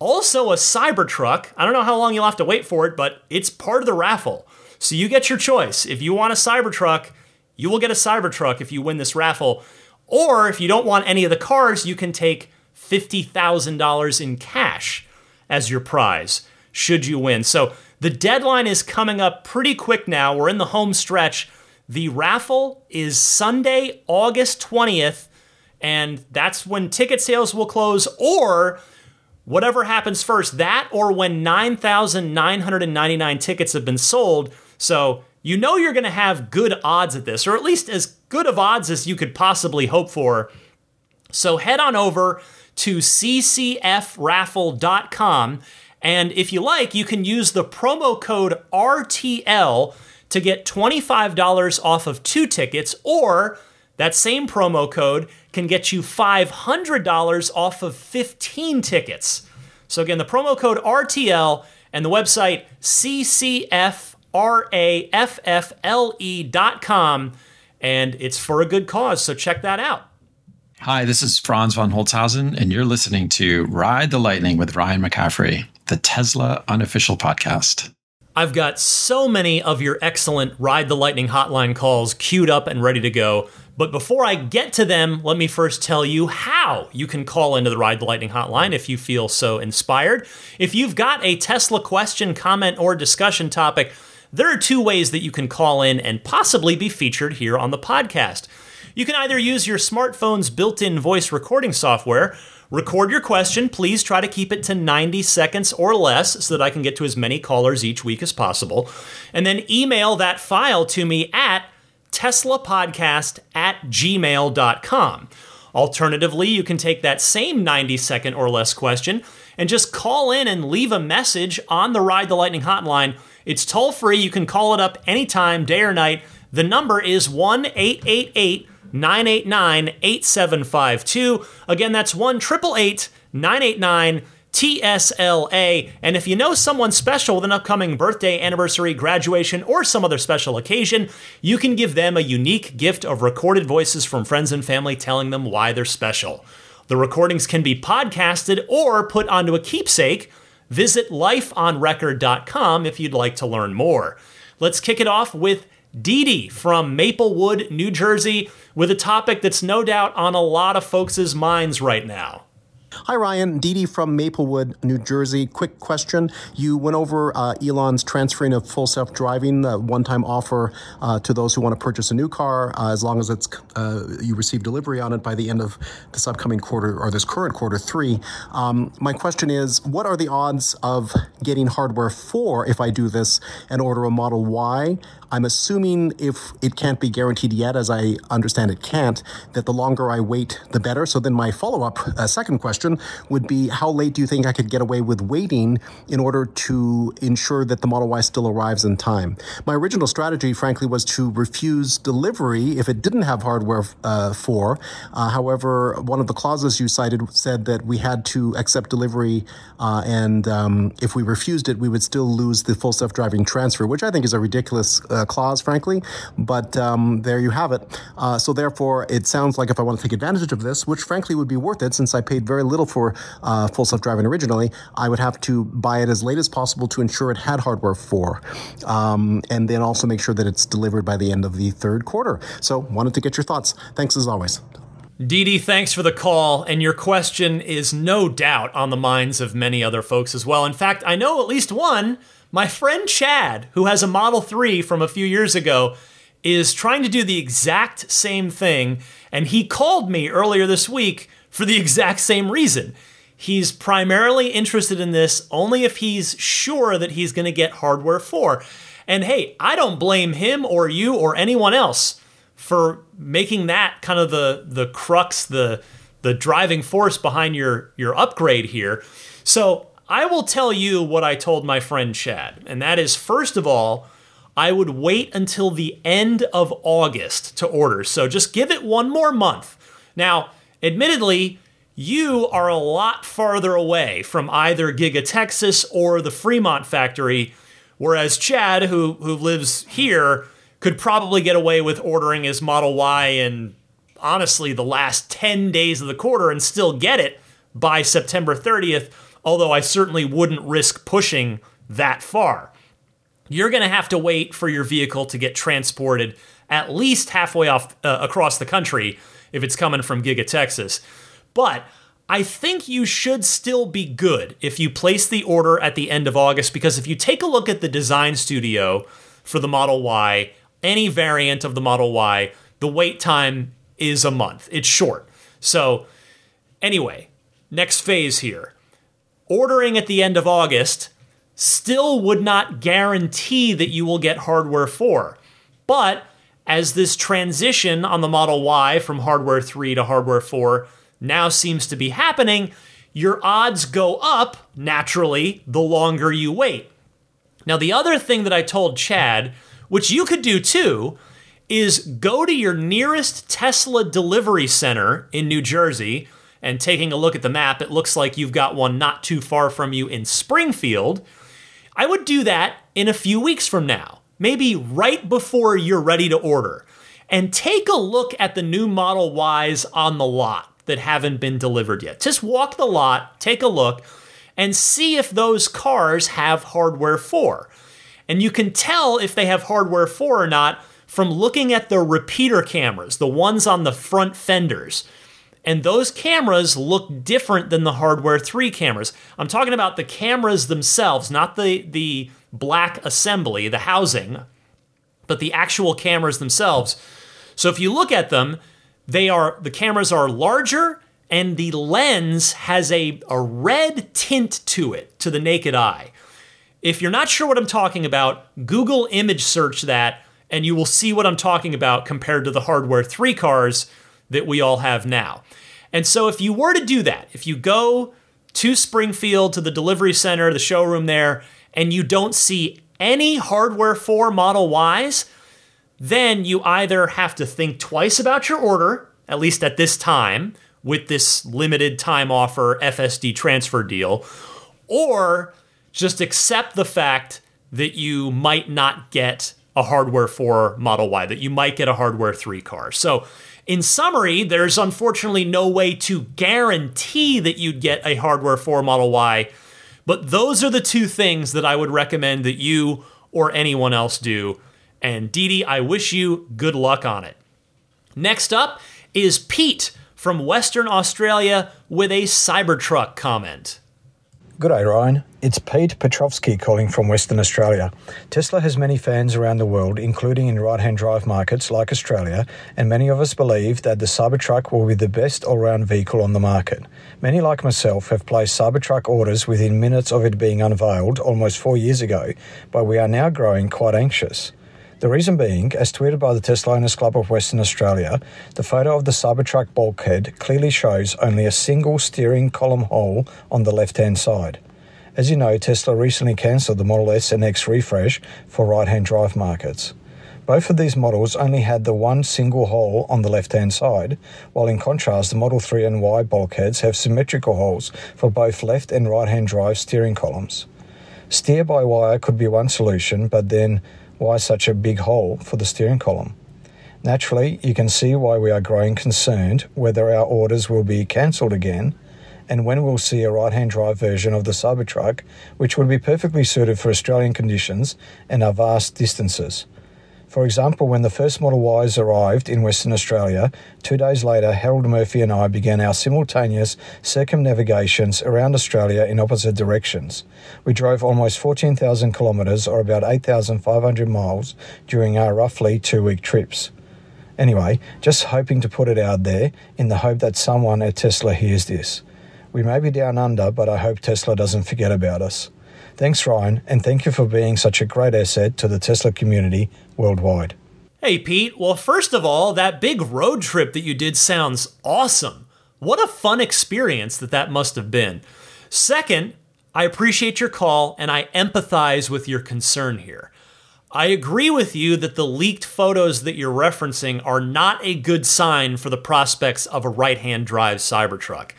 also a Cybertruck. I don't know how long you'll have to wait for it, but it's part of the raffle. So you get your choice. If you want a Cybertruck, you will get a Cybertruck if you win this raffle. Or if you don't want any of the cars, you can take $50,000 in cash as your prize should you win. So the deadline is coming up pretty quick now. We're in the home stretch. The raffle is Sunday, August 20th, and that's when ticket sales will close, or whatever happens first, that or when 9,999 tickets have been sold. So you know you're going to have good odds at this, or at least as good of odds as you could possibly hope for. So head on over to ccfraffle.com and if you like, you can use the promo code RTL to get $25 off of two tickets, or that same promo code can get you $500 off of 15 tickets. So again, the promo code RTL and the website ccfraffle.com, and it's for a good cause, so check that out. Hi, this is Franz von Holzhausen, and you're listening to Ride the Lightning with Ryan McCaffrey the Tesla unofficial podcast. I've got so many of your excellent Ride the Lightning hotline calls queued up and ready to go. But before I get to them, let me first tell you how you can call into the Ride the Lightning hotline if you feel so inspired. If you've got a Tesla question, comment, or discussion topic, there are two ways that you can call in and possibly be featured here on the podcast. You can either use your smartphone's built in voice recording software Record your question. Please try to keep it to 90 seconds or less so that I can get to as many callers each week as possible. And then email that file to me at teslapodcast at gmail.com. Alternatively, you can take that same 90 second or less question and just call in and leave a message on the Ride the Lightning hotline. It's toll free. You can call it up anytime, day or night. The number is 1 888 989 8752. Again, that's 1 989 TSLA. And if you know someone special with an upcoming birthday, anniversary, graduation, or some other special occasion, you can give them a unique gift of recorded voices from friends and family telling them why they're special. The recordings can be podcasted or put onto a keepsake. Visit lifeonrecord.com if you'd like to learn more. Let's kick it off with Dee Dee from Maplewood, New Jersey, with a topic that's no doubt on a lot of folks' minds right now. Hi, Ryan. Dee Dee from Maplewood, New Jersey. Quick question. You went over uh, Elon's transferring of full self driving, the one time offer uh, to those who want to purchase a new car, uh, as long as it's uh, you receive delivery on it by the end of this upcoming quarter or this current quarter three. Um, my question is what are the odds of getting hardware 4 if I do this and order a Model Y? I'm assuming if it can't be guaranteed yet, as I understand it can't, that the longer I wait, the better. So then my follow up uh, second question would be how late do you think I could get away with waiting in order to ensure that the Model Y still arrives in time? My original strategy, frankly, was to refuse delivery if it didn't have hardware uh, for. Uh, however, one of the clauses you cited said that we had to accept delivery, uh, and um, if we refused it, we would still lose the full self driving transfer, which I think is a ridiculous uh, clause, frankly. But um, there you have it. Uh, so therefore, it sounds like if I want to take advantage of this, which frankly would be worth it since I paid very little for uh, full self driving originally, I would have to buy it as late as possible to ensure it had hardware 4, um, and then also make sure that it's delivered by the end of the third quarter. So wanted to get your thoughts. Thanks as always. Dee, thanks for the call, and your question is no doubt on the minds of many other folks as well. In fact, I know at least one my friend Chad, who has a Model 3 from a few years ago, is trying to do the exact same thing, and he called me earlier this week for the exact same reason. He's primarily interested in this only if he's sure that he's going to get hardware 4. And hey, I don't blame him or you or anyone else for making that kind of the the crux, the the driving force behind your your upgrade here. So I will tell you what I told my friend Chad, and that is first of all, I would wait until the end of August to order. So just give it one more month. Now, admittedly, you are a lot farther away from either Giga Texas or the Fremont factory, whereas Chad, who who lives here, could probably get away with ordering his Model Y in honestly the last 10 days of the quarter and still get it by September 30th, although I certainly wouldn't risk pushing that far. You're going to have to wait for your vehicle to get transported at least halfway off uh, across the country if it's coming from Giga Texas. But I think you should still be good if you place the order at the end of August because if you take a look at the design studio for the Model Y, any variant of the Model Y, the wait time is a month. It's short. So, anyway, next phase here. Ordering at the end of August still would not guarantee that you will get hardware 4. But as this transition on the Model Y from hardware 3 to hardware 4 now seems to be happening, your odds go up naturally the longer you wait. Now, the other thing that I told Chad, which you could do too, is go to your nearest Tesla delivery center in New Jersey. And taking a look at the map, it looks like you've got one not too far from you in Springfield. I would do that in a few weeks from now, maybe right before you're ready to order. And take a look at the new Model Ys on the lot that haven't been delivered yet. Just walk the lot, take a look, and see if those cars have hardware 4. And you can tell if they have hardware 4 or not from looking at the repeater cameras, the ones on the front fenders. And those cameras look different than the hardware 3 cameras. I'm talking about the cameras themselves, not the, the black assembly, the housing, but the actual cameras themselves. So if you look at them, they are the cameras are larger and the lens has a, a red tint to it to the naked eye. If you're not sure what I'm talking about, Google image search that and you will see what I'm talking about compared to the hardware 3 cars that we all have now. And so if you were to do that, if you go to Springfield to the delivery center, the showroom there, and you don't see any hardware 4 Model Ys, then you either have to think twice about your order, at least at this time, with this limited time offer FSD transfer deal, or just accept the fact that you might not get a hardware 4 Model Y, that you might get a hardware 3 car. So, in summary, there's unfortunately no way to guarantee that you'd get a hardware 4 Model Y, but those are the two things that I would recommend that you or anyone else do and Dee, I wish you good luck on it. Next up is Pete from Western Australia with a Cybertruck comment. Good day, Ryan. It's Pete Petrovsky calling from Western Australia. Tesla has many fans around the world, including in right hand drive markets like Australia, and many of us believe that the Cybertruck will be the best all round vehicle on the market. Many, like myself, have placed Cybertruck orders within minutes of it being unveiled almost four years ago, but we are now growing quite anxious. The reason being, as tweeted by the Tesla Owners Club of Western Australia, the photo of the Cybertruck bulkhead clearly shows only a single steering column hole on the left hand side. As you know, Tesla recently cancelled the Model S and X refresh for right hand drive markets. Both of these models only had the one single hole on the left hand side, while in contrast, the Model 3 and Y bulkheads have symmetrical holes for both left and right hand drive steering columns. Steer by wire could be one solution, but then why such a big hole for the steering column? Naturally, you can see why we are growing concerned whether our orders will be cancelled again and when we'll see a right hand drive version of the Cybertruck, which would be perfectly suited for Australian conditions and our vast distances. For example, when the first Model Ys arrived in Western Australia, two days later, Harold Murphy and I began our simultaneous circumnavigations around Australia in opposite directions. We drove almost 14,000 kilometres or about 8,500 miles during our roughly two week trips. Anyway, just hoping to put it out there in the hope that someone at Tesla hears this. We may be down under, but I hope Tesla doesn't forget about us. Thanks, Ryan, and thank you for being such a great asset to the Tesla community worldwide. Hey, Pete. Well, first of all, that big road trip that you did sounds awesome. What a fun experience that that must have been. Second, I appreciate your call and I empathize with your concern here. I agree with you that the leaked photos that you're referencing are not a good sign for the prospects of a right hand drive Cybertruck.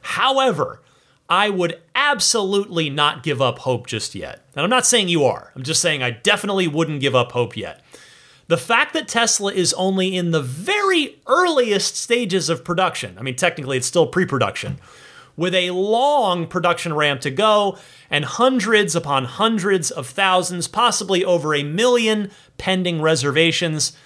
However, I would absolutely not give up hope just yet. And I'm not saying you are, I'm just saying I definitely wouldn't give up hope yet. The fact that Tesla is only in the very earliest stages of production, I mean, technically it's still pre production, with a long production ramp to go and hundreds upon hundreds of thousands, possibly over a million pending reservations,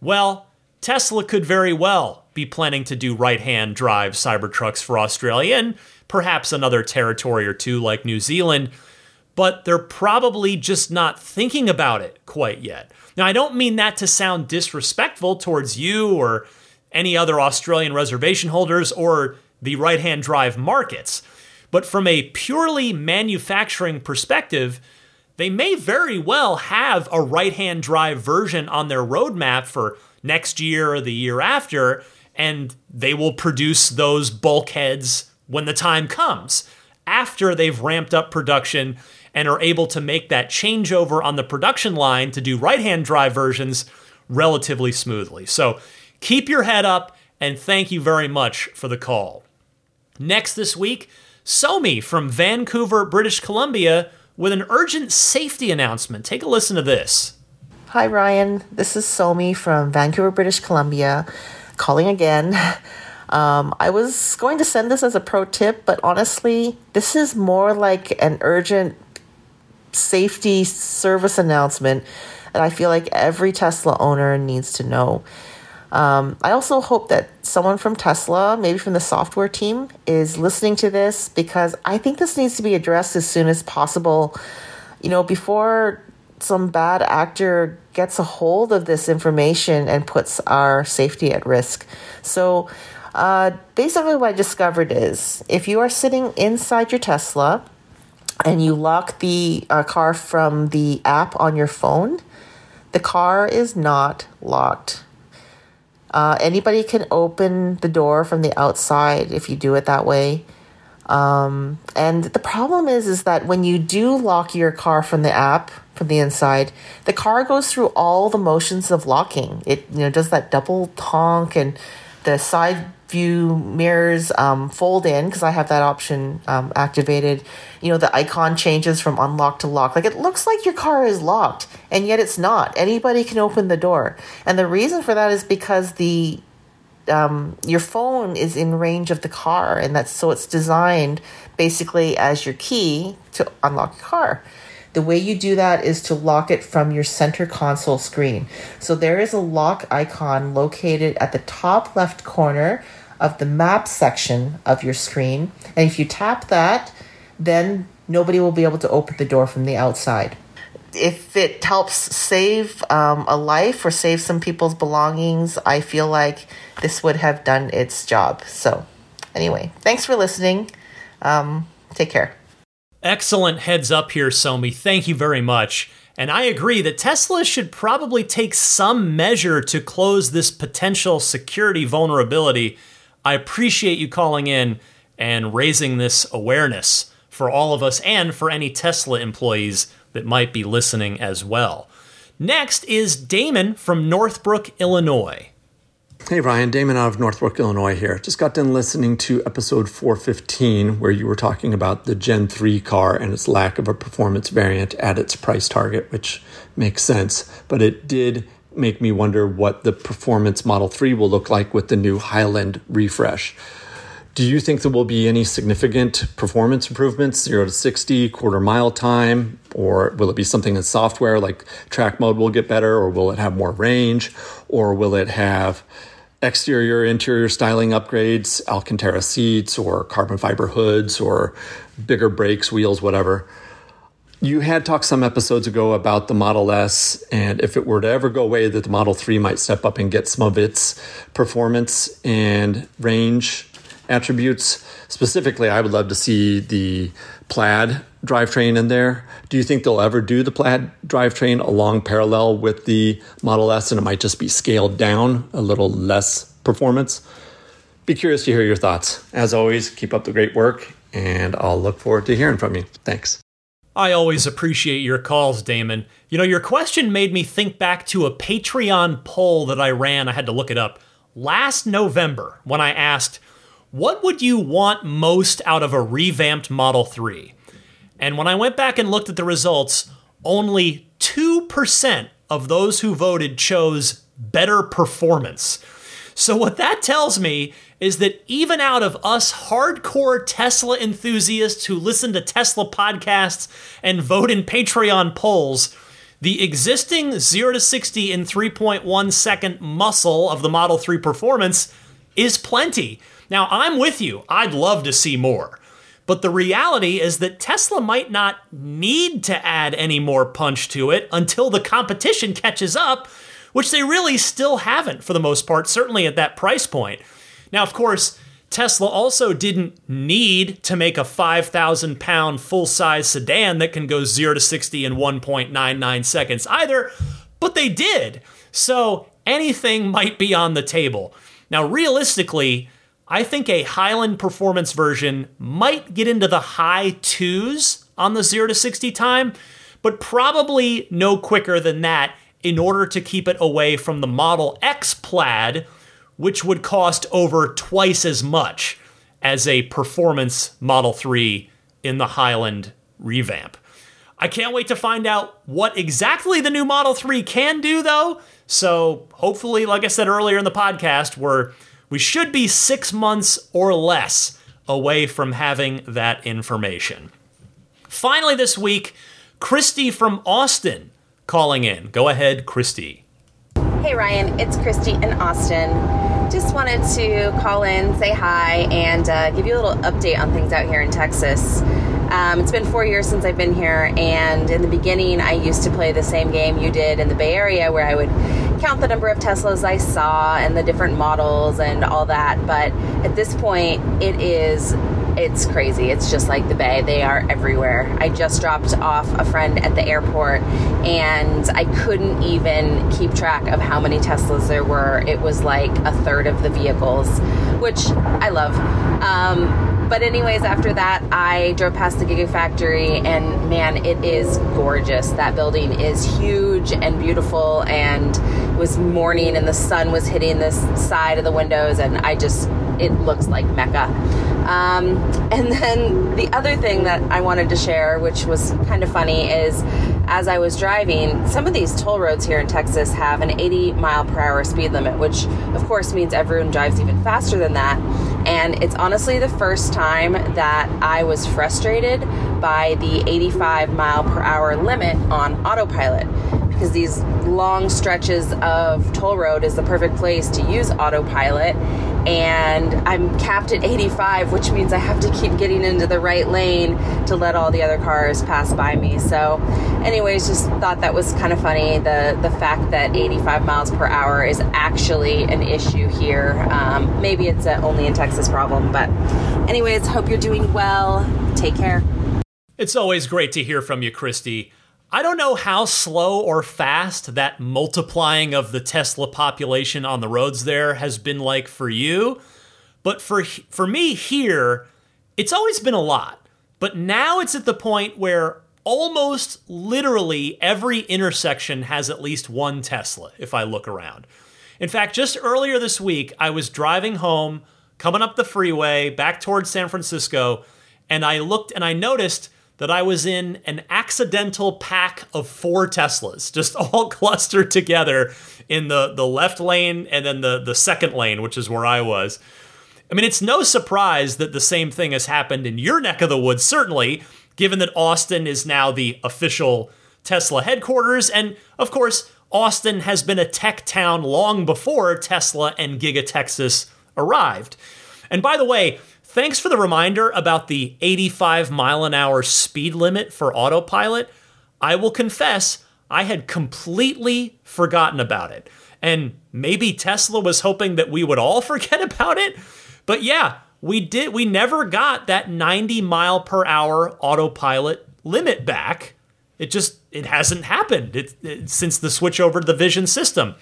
well, Tesla could very well be planning to do right hand drive Cybertrucks for Australia and perhaps another territory or two like New Zealand, but they're probably just not thinking about it quite yet. Now, I don't mean that to sound disrespectful towards you or any other Australian reservation holders or the right hand drive markets, but from a purely manufacturing perspective, they may very well have a right hand drive version on their roadmap for next year or the year after, and they will produce those bulkheads when the time comes after they've ramped up production and are able to make that changeover on the production line to do right hand drive versions relatively smoothly. So keep your head up and thank you very much for the call. Next this week, Somi from Vancouver, British Columbia, with an urgent safety announcement. Take a listen to this. Hi, Ryan. This is Somi from Vancouver, British Columbia, calling again. Um, I was going to send this as a pro tip, but honestly, this is more like an urgent safety service announcement that I feel like every Tesla owner needs to know. Um, I also hope that someone from Tesla, maybe from the software team, is listening to this because I think this needs to be addressed as soon as possible. You know, before some bad actor gets a hold of this information and puts our safety at risk. So, uh, basically, what I discovered is if you are sitting inside your Tesla, and you lock the uh, car from the app on your phone, the car is not locked. Uh, anybody can open the door from the outside if you do it that way. Um, and the problem is, is that when you do lock your car from the app from the inside, the car goes through all the motions of locking. It you know does that double honk and the side view mirrors um, fold in because I have that option um, activated. You know, the icon changes from unlock to lock. Like it looks like your car is locked, and yet it's not. Anybody can open the door, and the reason for that is because the um, your phone is in range of the car, and that's so it's designed basically as your key to unlock your car. The way you do that is to lock it from your center console screen. So there is a lock icon located at the top left corner of the map section of your screen. And if you tap that, then nobody will be able to open the door from the outside. If it helps save um, a life or save some people's belongings, I feel like this would have done its job. So, anyway, thanks for listening. Um, take care. Excellent heads up here, Somi. Thank you very much. And I agree that Tesla should probably take some measure to close this potential security vulnerability I appreciate you calling in and raising this awareness for all of us and for any Tesla employees that might be listening as well. Next is Damon from Northbrook, Illinois. Hey Ryan, Damon out of Northbrook, Illinois here. Just got done listening to episode 415 where you were talking about the Gen 3 car and its lack of a performance variant at its price target, which makes sense. But it did make me wonder what the performance Model 3 will look like with the new Highland refresh. Do you think there will be any significant performance improvements, 0 to 60, quarter mile time, or will it be something in software like track mode will get better, or will it have more range, or will it have exterior, interior styling upgrades, Alcantara seats, or carbon fiber hoods, or bigger brakes, wheels, whatever? You had talked some episodes ago about the Model S, and if it were to ever go away, that the Model 3 might step up and get some of its performance and range attributes. Specifically, I would love to see the plaid drivetrain in there. Do you think they'll ever do the plaid drivetrain along parallel with the Model S and it might just be scaled down a little less performance? Be curious to hear your thoughts. As always, keep up the great work and I'll look forward to hearing from you. Thanks. I always appreciate your calls, Damon. You know, your question made me think back to a Patreon poll that I ran. I had to look it up last November when I asked, What would you want most out of a revamped Model 3? And when I went back and looked at the results, only 2% of those who voted chose better performance. So, what that tells me is that even out of us hardcore Tesla enthusiasts who listen to Tesla podcasts and vote in Patreon polls, the existing 0 to 60 in 3.1 second muscle of the Model 3 performance is plenty. Now, I'm with you. I'd love to see more. But the reality is that Tesla might not need to add any more punch to it until the competition catches up, which they really still haven't for the most part, certainly at that price point. Now, of course, Tesla also didn't need to make a 5,000 pound full size sedan that can go 0 to 60 in 1.99 seconds either, but they did. So anything might be on the table. Now, realistically, I think a Highland performance version might get into the high twos on the 0 to 60 time, but probably no quicker than that in order to keep it away from the Model X Plaid, which would cost over twice as much as a performance Model 3 in the Highland revamp. I can't wait to find out what exactly the new Model 3 can do, though. So, hopefully, like I said earlier in the podcast, we're we should be six months or less away from having that information. Finally, this week, Christy from Austin calling in. Go ahead, Christy. Hey Ryan, it's Christy in Austin. Just wanted to call in, say hi, and uh, give you a little update on things out here in Texas. Um, it's been four years since I've been here, and in the beginning, I used to play the same game you did in the Bay Area, where I would count the number of Teslas I saw and the different models and all that. But at this point, it is it's crazy. It's just like the Bay. They are everywhere. I just dropped off a friend at the airport and I couldn't even keep track of how many Teslas there were. It was like a third of the vehicles, which I love. Um, but anyways, after that, I drove past the Gigafactory, and man, it is gorgeous. That building is huge and beautiful, and it was morning, and the sun was hitting this side of the windows, and I just it looks like Mecca. Um, and then the other thing that I wanted to share, which was kind of funny, is as I was driving, some of these toll roads here in Texas have an 80 mile per hour speed limit, which of course means everyone drives even faster than that. And it's honestly the first time that I was frustrated by the 85 mile per hour limit on autopilot because these long stretches of toll road is the perfect place to use autopilot. And I'm capped at 85 which means I have to keep getting into the right lane to let all the other cars pass by me. So anyways just thought that was kind of funny the the fact that 85 miles per hour is actually an issue here. Um, maybe it's a only in Texas problem but anyways hope you're doing well. Take care. It's always great to hear from you Christy I don't know how slow or fast that multiplying of the Tesla population on the roads there has been like for you, but for for me here, it's always been a lot. But now it's at the point where almost literally every intersection has at least one Tesla if I look around. In fact, just earlier this week, I was driving home, coming up the freeway back towards San Francisco, and I looked and I noticed that I was in an accidental pack of four Teslas, just all clustered together in the, the left lane and then the, the second lane, which is where I was. I mean, it's no surprise that the same thing has happened in your neck of the woods, certainly, given that Austin is now the official Tesla headquarters. And of course, Austin has been a tech town long before Tesla and Giga Texas arrived. And by the way, Thanks for the reminder about the 85 mile an hour speed limit for autopilot. I will confess, I had completely forgotten about it. And maybe Tesla was hoping that we would all forget about it. But yeah, we did we never got that 90 mile per hour autopilot limit back. It just it hasn't happened it, it, since the switch over to the vision system.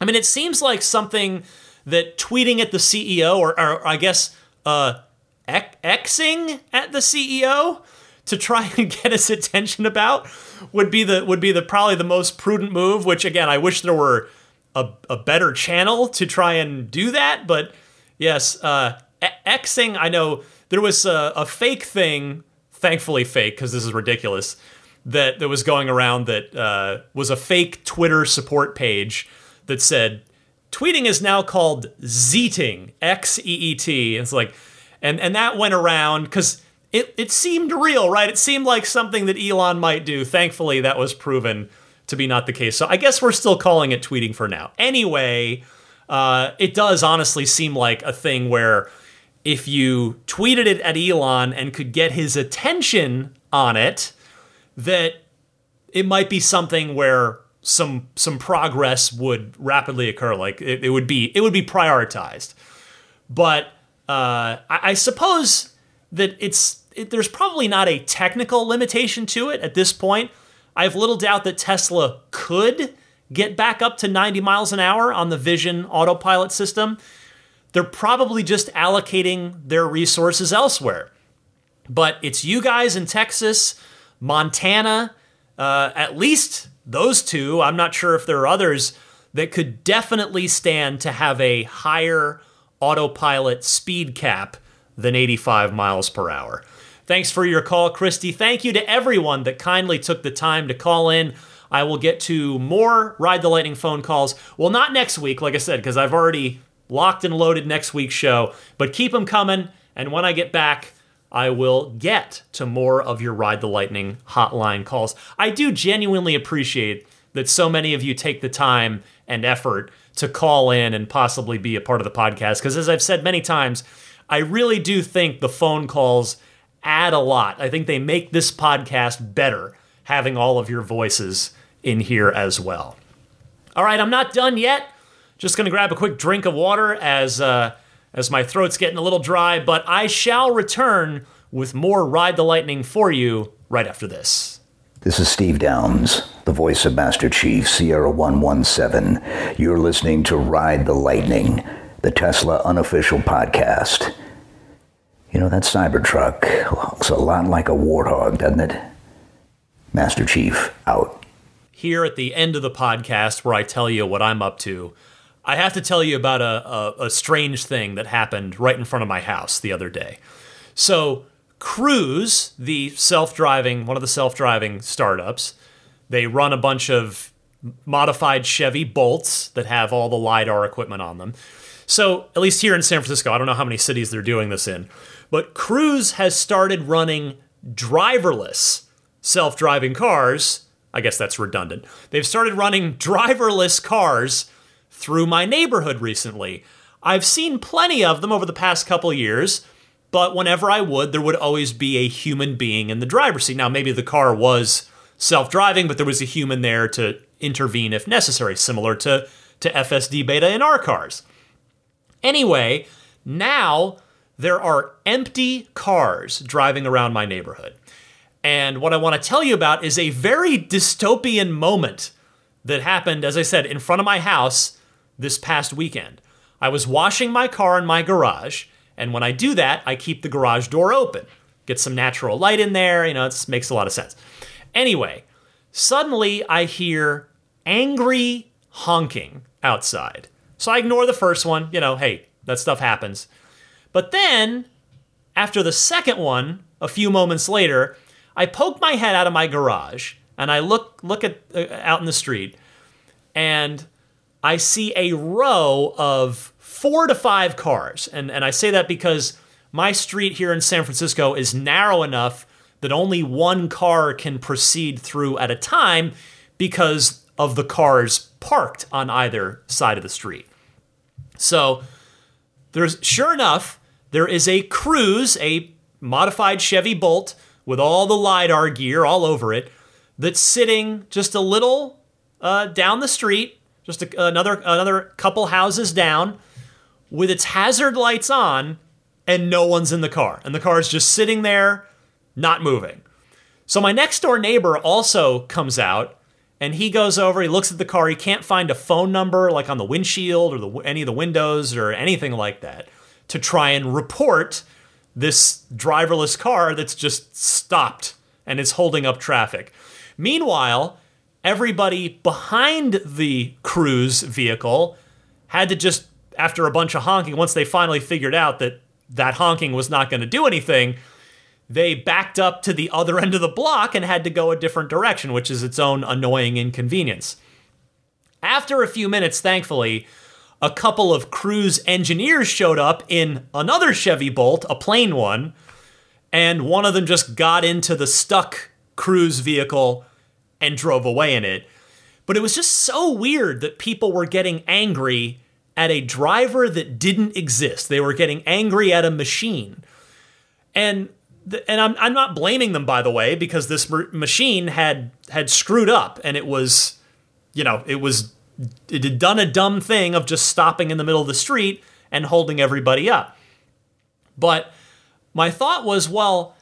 I mean, it seems like something that tweeting at the CEO or, or I guess uh, Xing at the CEO to try and get his attention about would be the would be the probably the most prudent move. Which again, I wish there were a, a better channel to try and do that. But yes, uh, Xing. I know there was a, a fake thing, thankfully fake because this is ridiculous. That that was going around that uh, was a fake Twitter support page that said tweeting is now called zeeting, X E E T. It's like, and and that went around because it it seemed real, right? It seemed like something that Elon might do. Thankfully, that was proven to be not the case. So I guess we're still calling it tweeting for now. Anyway, uh, it does honestly seem like a thing where if you tweeted it at Elon and could get his attention on it, that it might be something where some some progress would rapidly occur. Like it, it would be it would be prioritized. But uh, I, I suppose that it's it, there's probably not a technical limitation to it at this point. I have little doubt that Tesla could get back up to 90 miles an hour on the Vision autopilot system. They're probably just allocating their resources elsewhere. But it's you guys in Texas, Montana, uh, at least those two. I'm not sure if there are others that could definitely stand to have a higher autopilot speed cap than 85 miles per hour. Thanks for your call, Christy. Thank you to everyone that kindly took the time to call in. I will get to more Ride the Lightning phone calls. Well, not next week, like I said, because I've already locked and loaded next week's show, but keep them coming. And when I get back, I will get to more of your Ride the Lightning hotline calls. I do genuinely appreciate that so many of you take the time and effort to call in and possibly be a part of the podcast. Because as I've said many times, I really do think the phone calls add a lot. I think they make this podcast better having all of your voices in here as well. All right, I'm not done yet. Just going to grab a quick drink of water as uh, as my throat's getting a little dry, but I shall return with more Ride the Lightning for you right after this. This is Steve Downes, the voice of Master Chief Sierra 117. You're listening to Ride the Lightning, the Tesla unofficial podcast. You know, that Cybertruck looks a lot like a warthog, doesn't it? Master Chief, out. Here at the end of the podcast, where I tell you what I'm up to, I have to tell you about a, a, a strange thing that happened right in front of my house the other day. So, Cruise, the self driving, one of the self driving startups, they run a bunch of modified Chevy Bolts that have all the LiDAR equipment on them. So, at least here in San Francisco, I don't know how many cities they're doing this in, but Cruise has started running driverless self driving cars. I guess that's redundant. They've started running driverless cars through my neighborhood recently. I've seen plenty of them over the past couple years, but whenever I would, there would always be a human being in the driver's seat. Now, maybe the car was self driving, but there was a human there to intervene if necessary, similar to, to FSD beta in our cars. Anyway, now there are empty cars driving around my neighborhood. And what I want to tell you about is a very dystopian moment that happened, as I said, in front of my house this past weekend. I was washing my car in my garage, and when I do that, I keep the garage door open. Get some natural light in there, you know, it makes a lot of sense. Anyway, suddenly I hear angry honking outside. So I ignore the first one, you know, hey, that stuff happens. But then, after the second one, a few moments later, I poke my head out of my garage and I look look at uh, out in the street and I see a row of four to five cars. And, and I say that because my street here in San Francisco is narrow enough that only one car can proceed through at a time because of the cars parked on either side of the street. So there's sure enough, there is a Cruise, a modified Chevy Bolt with all the LiDAR gear all over it, that's sitting just a little uh, down the street just a, another another couple houses down, with its hazard lights on, and no one's in the car, and the car is just sitting there, not moving. So my next door neighbor also comes out, and he goes over. He looks at the car. He can't find a phone number like on the windshield or the, any of the windows or anything like that to try and report this driverless car that's just stopped and is holding up traffic. Meanwhile, everybody behind the cruise vehicle had to just, after a bunch of honking, once they finally figured out that that honking was not going to do anything, they backed up to the other end of the block and had to go a different direction, which is its own annoying inconvenience. After a few minutes, thankfully, a couple of cruise engineers showed up in another Chevy Bolt, a plain one, and one of them just got into the stuck cruise vehicle and drove away in it. But it was just so weird that people were getting angry at a driver that didn't exist. They were getting angry at a machine. And and I'm I'm not blaming them by the way because this machine had had screwed up and it was you know, it was it had done a dumb thing of just stopping in the middle of the street and holding everybody up. But my thought was, well,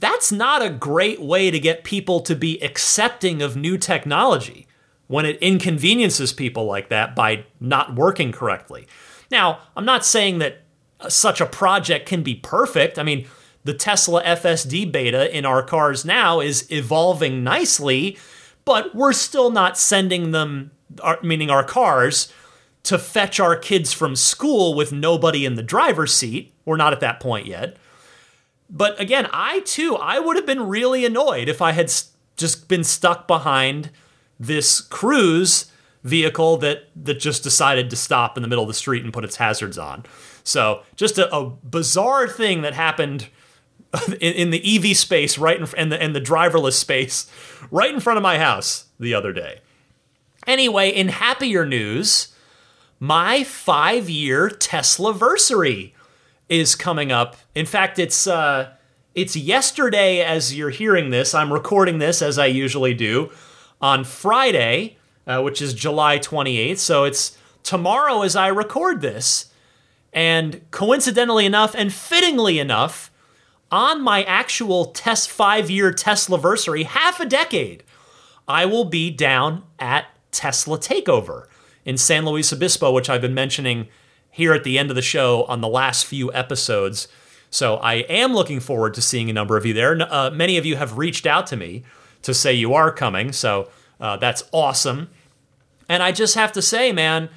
that's not a great way to get people to be accepting of new technology when it inconveniences people like that by not working correctly. Now, I'm not saying that uh, such a project can be perfect. I mean, the Tesla FSD beta in our cars now is evolving nicely, but we're still not sending them meaning our cars, to fetch our kids from school with nobody in the driver's seat. We're not at that point yet. But again, I too, I would have been really annoyed if I had just been stuck behind this cruise vehicle that that just decided to stop in the middle of the street and put its hazards on. So just a, a bizarre thing that happened in, in, the EV space, right in and the and the driverless space, right in front of my house the other day. Anyway, in happier news, my five year Tesla versary is coming up. In fact, it's uh, it's yesterday as you're hearing this. I'm recording this as I usually do on Friday, uh, which is July 28th. So it's tomorrow as I record this. And coincidentally enough, and fittingly enough, on my actual test five year Tesla versary, half a decade, I will be down at Tesla Takeover in San Luis Obispo, which I've been mentioning here at the end of the show on the last few episodes. So I am looking forward to seeing a number of you there. Uh, many of you have reached out to me to say you are coming, so uh, that's awesome. And I just have to say, man,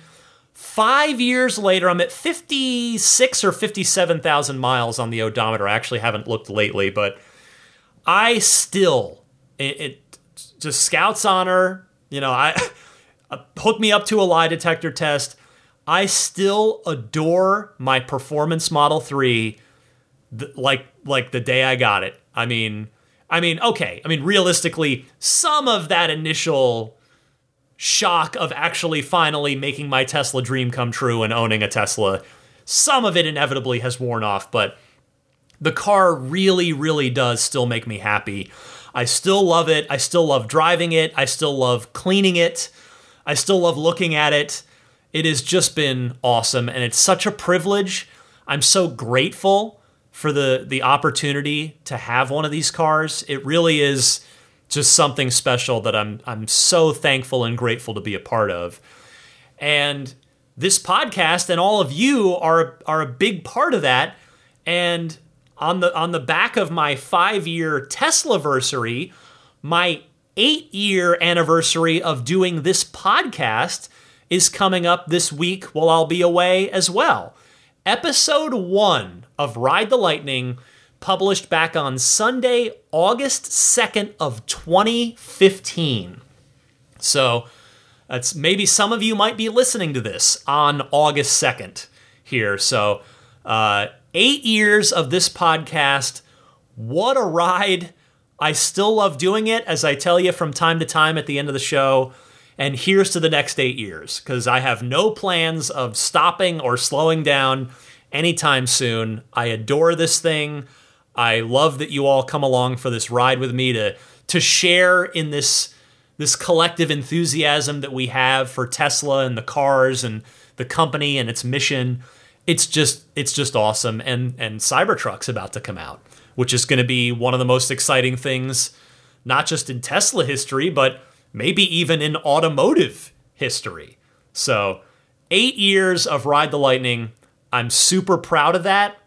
five years later, I'm at 56 or 57,000 miles on the odometer. I actually haven't looked lately, but I still, it, it just Scout's honor, you know, I hook me up to a lie detector test. I still adore my performance Model 3 th- like like the day I got it. I mean, I mean, okay. I mean, realistically, some of that initial shock of actually finally making my Tesla dream come true and owning a Tesla, some of it inevitably has worn off, but the car really really does still make me happy. I still love it. I still love driving it. I still love cleaning it. I still love looking at it. It has just been awesome and it's such a privilege. I'm so grateful for the the opportunity to have one of these cars. It really is just something special that I'm I'm so thankful and grateful to be a part of. And this podcast and all of you are are a big part of that and on the on the back of my 5-year Tesla anniversary, my eight year anniversary of doing this podcast is coming up this week while I'll be away as well. Episode one of Ride the Lightning, published back on Sunday, August 2nd of 2015. So that's maybe some of you might be listening to this on August 2nd here. So uh, eight years of this podcast. What a ride! I still love doing it, as I tell you from time to time at the end of the show. And here's to the next eight years, because I have no plans of stopping or slowing down anytime soon. I adore this thing. I love that you all come along for this ride with me to to share in this this collective enthusiasm that we have for Tesla and the cars and the company and its mission. It's just it's just awesome and and Cybertruck's about to come out which is going to be one of the most exciting things, not just in Tesla history, but maybe even in automotive history. So, eight years of Ride the Lightning. I'm super proud of that.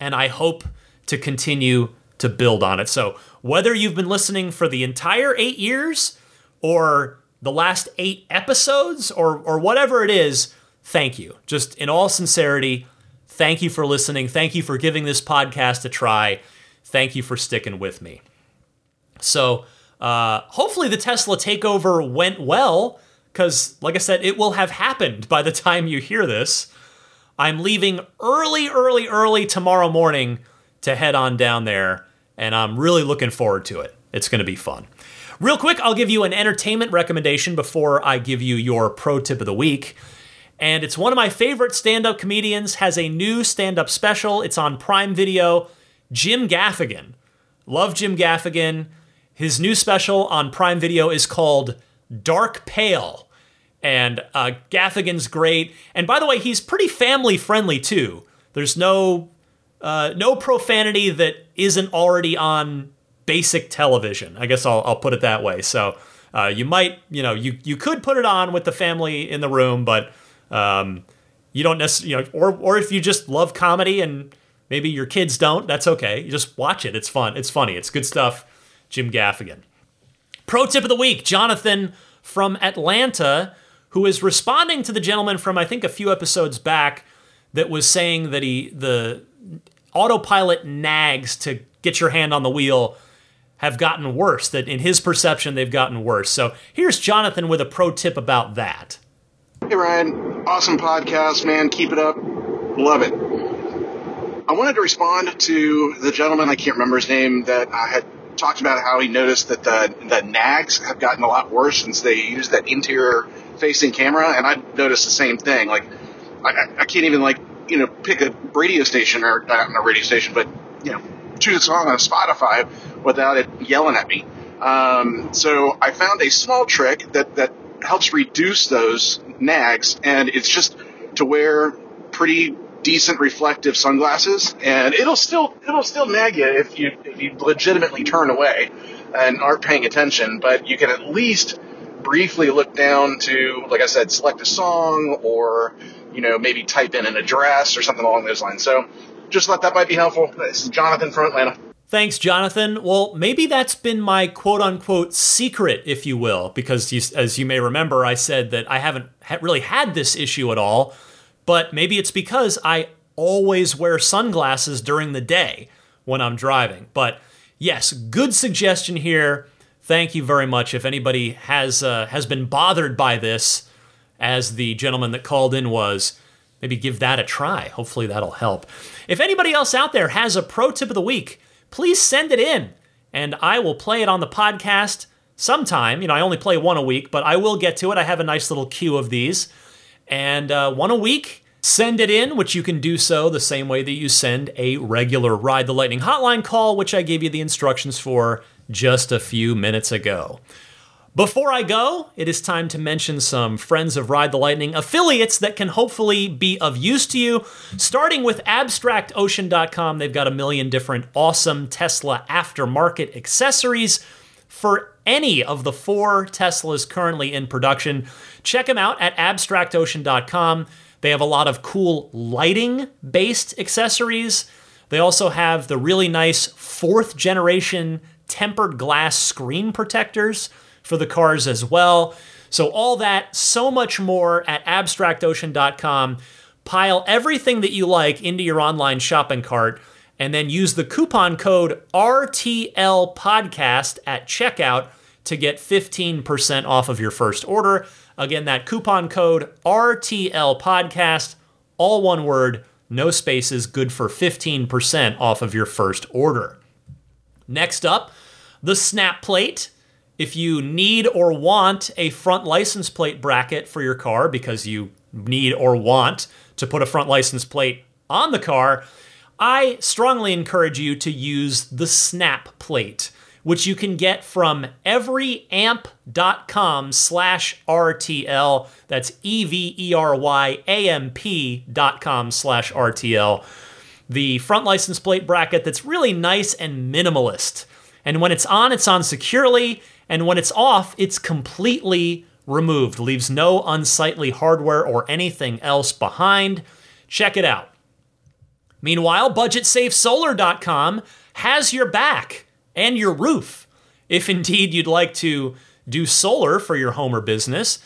and I hope to continue to build on it. So, whether you've been listening for the entire eight years or the last eight episodes or, or whatever it is, thank you. Just in all sincerity, thank you for listening. Thank you for giving this podcast a try. Thank you for sticking with me. So, uh, hopefully, the Tesla takeover went well because, like I said, it will have happened by the time you hear this. I'm leaving early, early, early tomorrow morning to head on down there, and I'm really looking forward to it. It's going to be fun. Real quick, I'll give you an entertainment recommendation before I give you your pro tip of the week. And it's one of my favorite stand up comedians, has a new stand up special. It's on Prime Video. Jim Gaffigan. Love Jim Gaffigan. His new special on Prime Video is called Dark Pale. And uh, Gaffigan's great. And by the way, he's pretty family friendly too. There's no uh, no profanity that isn't already on basic television. I guess I'll, I'll put it that way. So uh, you might, you know, you you could put it on with the family in the room, but um, you don't necessarily, you know, or or if you just love comedy and maybe your kids don't, that's okay. You just watch it. It's fun. It's funny. It's good stuff. Jim Gaffigan. Pro tip of the week: Jonathan from Atlanta, who is responding to the gentleman from I think a few episodes back that was saying that he the autopilot nags to get your hand on the wheel have gotten worse. That in his perception, they've gotten worse. So here's Jonathan with a pro tip about that. Hey Ryan, awesome podcast, man. Keep it up. Love it. I wanted to respond to the gentleman, I can't remember his name, that I had talked about how he noticed that the, the nags have gotten a lot worse since they used that interior facing camera. And I noticed the same thing. Like, I, I can't even, like, you know, pick a radio station or not a radio station, but, you know, choose a song on Spotify without it yelling at me. Um, so I found a small trick that, that helps reduce those nags, and it's just to wear pretty decent reflective sunglasses, and it'll still it'll still nag you if you if you legitimately turn away and aren't paying attention. But you can at least briefly look down to, like I said, select a song or you know maybe type in an address or something along those lines. So just thought that might be helpful. This is Jonathan from Atlanta. Thanks, Jonathan. Well, maybe that's been my quote unquote secret, if you will, because you, as you may remember, I said that I haven't really had this issue at all. But maybe it's because I always wear sunglasses during the day when I'm driving. But yes, good suggestion here. Thank you very much. If anybody has uh, has been bothered by this, as the gentleman that called in was, maybe give that a try. Hopefully that'll help. If anybody else out there has a pro tip of the week, please send it in and I will play it on the podcast sometime. You know, I only play one a week, but I will get to it. I have a nice little queue of these. And uh, one a week, send it in, which you can do so the same way that you send a regular Ride the Lightning hotline call, which I gave you the instructions for just a few minutes ago. Before I go, it is time to mention some Friends of Ride the Lightning affiliates that can hopefully be of use to you. Starting with abstractocean.com, they've got a million different awesome Tesla aftermarket accessories for any of the four Teslas currently in production. Check them out at abstractocean.com. They have a lot of cool lighting based accessories. They also have the really nice fourth generation tempered glass screen protectors for the cars as well. So, all that, so much more at abstractocean.com. Pile everything that you like into your online shopping cart and then use the coupon code RTL Podcast at checkout to get 15% off of your first order. Again, that coupon code RTL Podcast, all one word, no spaces, good for 15% off of your first order. Next up, the Snap Plate. If you need or want a front license plate bracket for your car because you need or want to put a front license plate on the car, I strongly encourage you to use the Snap Plate, which you can get from everyamp.com slash RTL. That's E-V-E-R-Y-A-M-P dot com slash RTL. The front license plate bracket that's really nice and minimalist. And when it's on, it's on securely and when it's off, it's completely removed, leaves no unsightly hardware or anything else behind. Check it out. Meanwhile, BudgetSafeSolar.com has your back and your roof. If indeed you'd like to do solar for your home or business,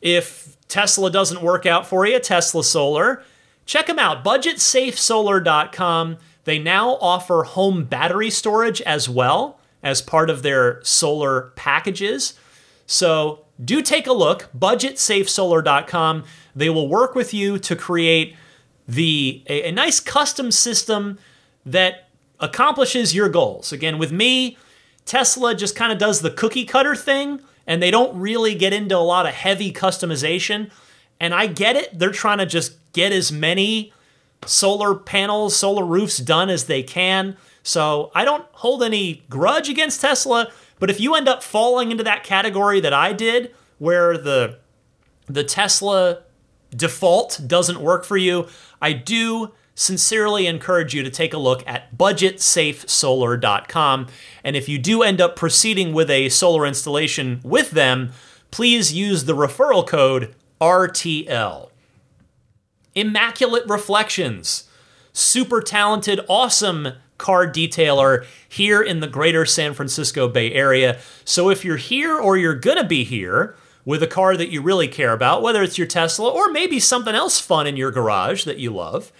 if Tesla doesn't work out for you, Tesla Solar, check them out. BudgetSafeSolar.com. They now offer home battery storage as well as part of their solar packages. So do take a look, budgetsafesolar.com. They will work with you to create the a, a nice custom system that accomplishes your goals. Again, with me, Tesla just kind of does the cookie cutter thing and they don't really get into a lot of heavy customization. And I get it. They're trying to just get as many solar panels, solar roofs done as they can. So I don't hold any grudge against Tesla, but if you end up falling into that category that I did, where the the Tesla default doesn't work for you, I do sincerely encourage you to take a look at budgetsafesolar.com. And if you do end up proceeding with a solar installation with them, please use the referral code RTL. Immaculate Reflections, super talented, awesome car detailer here in the greater San Francisco Bay Area. So if you're here or you're going to be here with a car that you really care about, whether it's your Tesla or maybe something else fun in your garage that you love,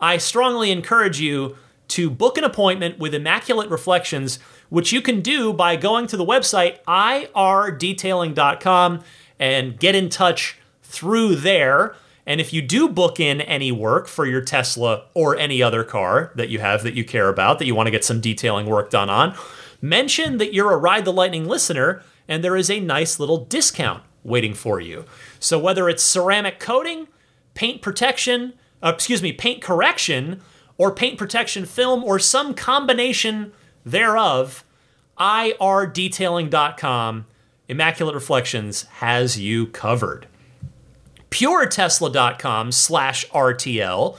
I strongly encourage you to book an appointment with Immaculate Reflections, which you can do by going to the website irdetailing.com and get in touch through there. And if you do book in any work for your Tesla or any other car that you have that you care about, that you want to get some detailing work done on, mention that you're a Ride the Lightning listener, and there is a nice little discount waiting for you. So whether it's ceramic coating, paint protection, uh, excuse me, paint correction, or paint protection film, or some combination thereof, irdetailing.com, Immaculate Reflections has you covered. PureTesla.com slash RTL,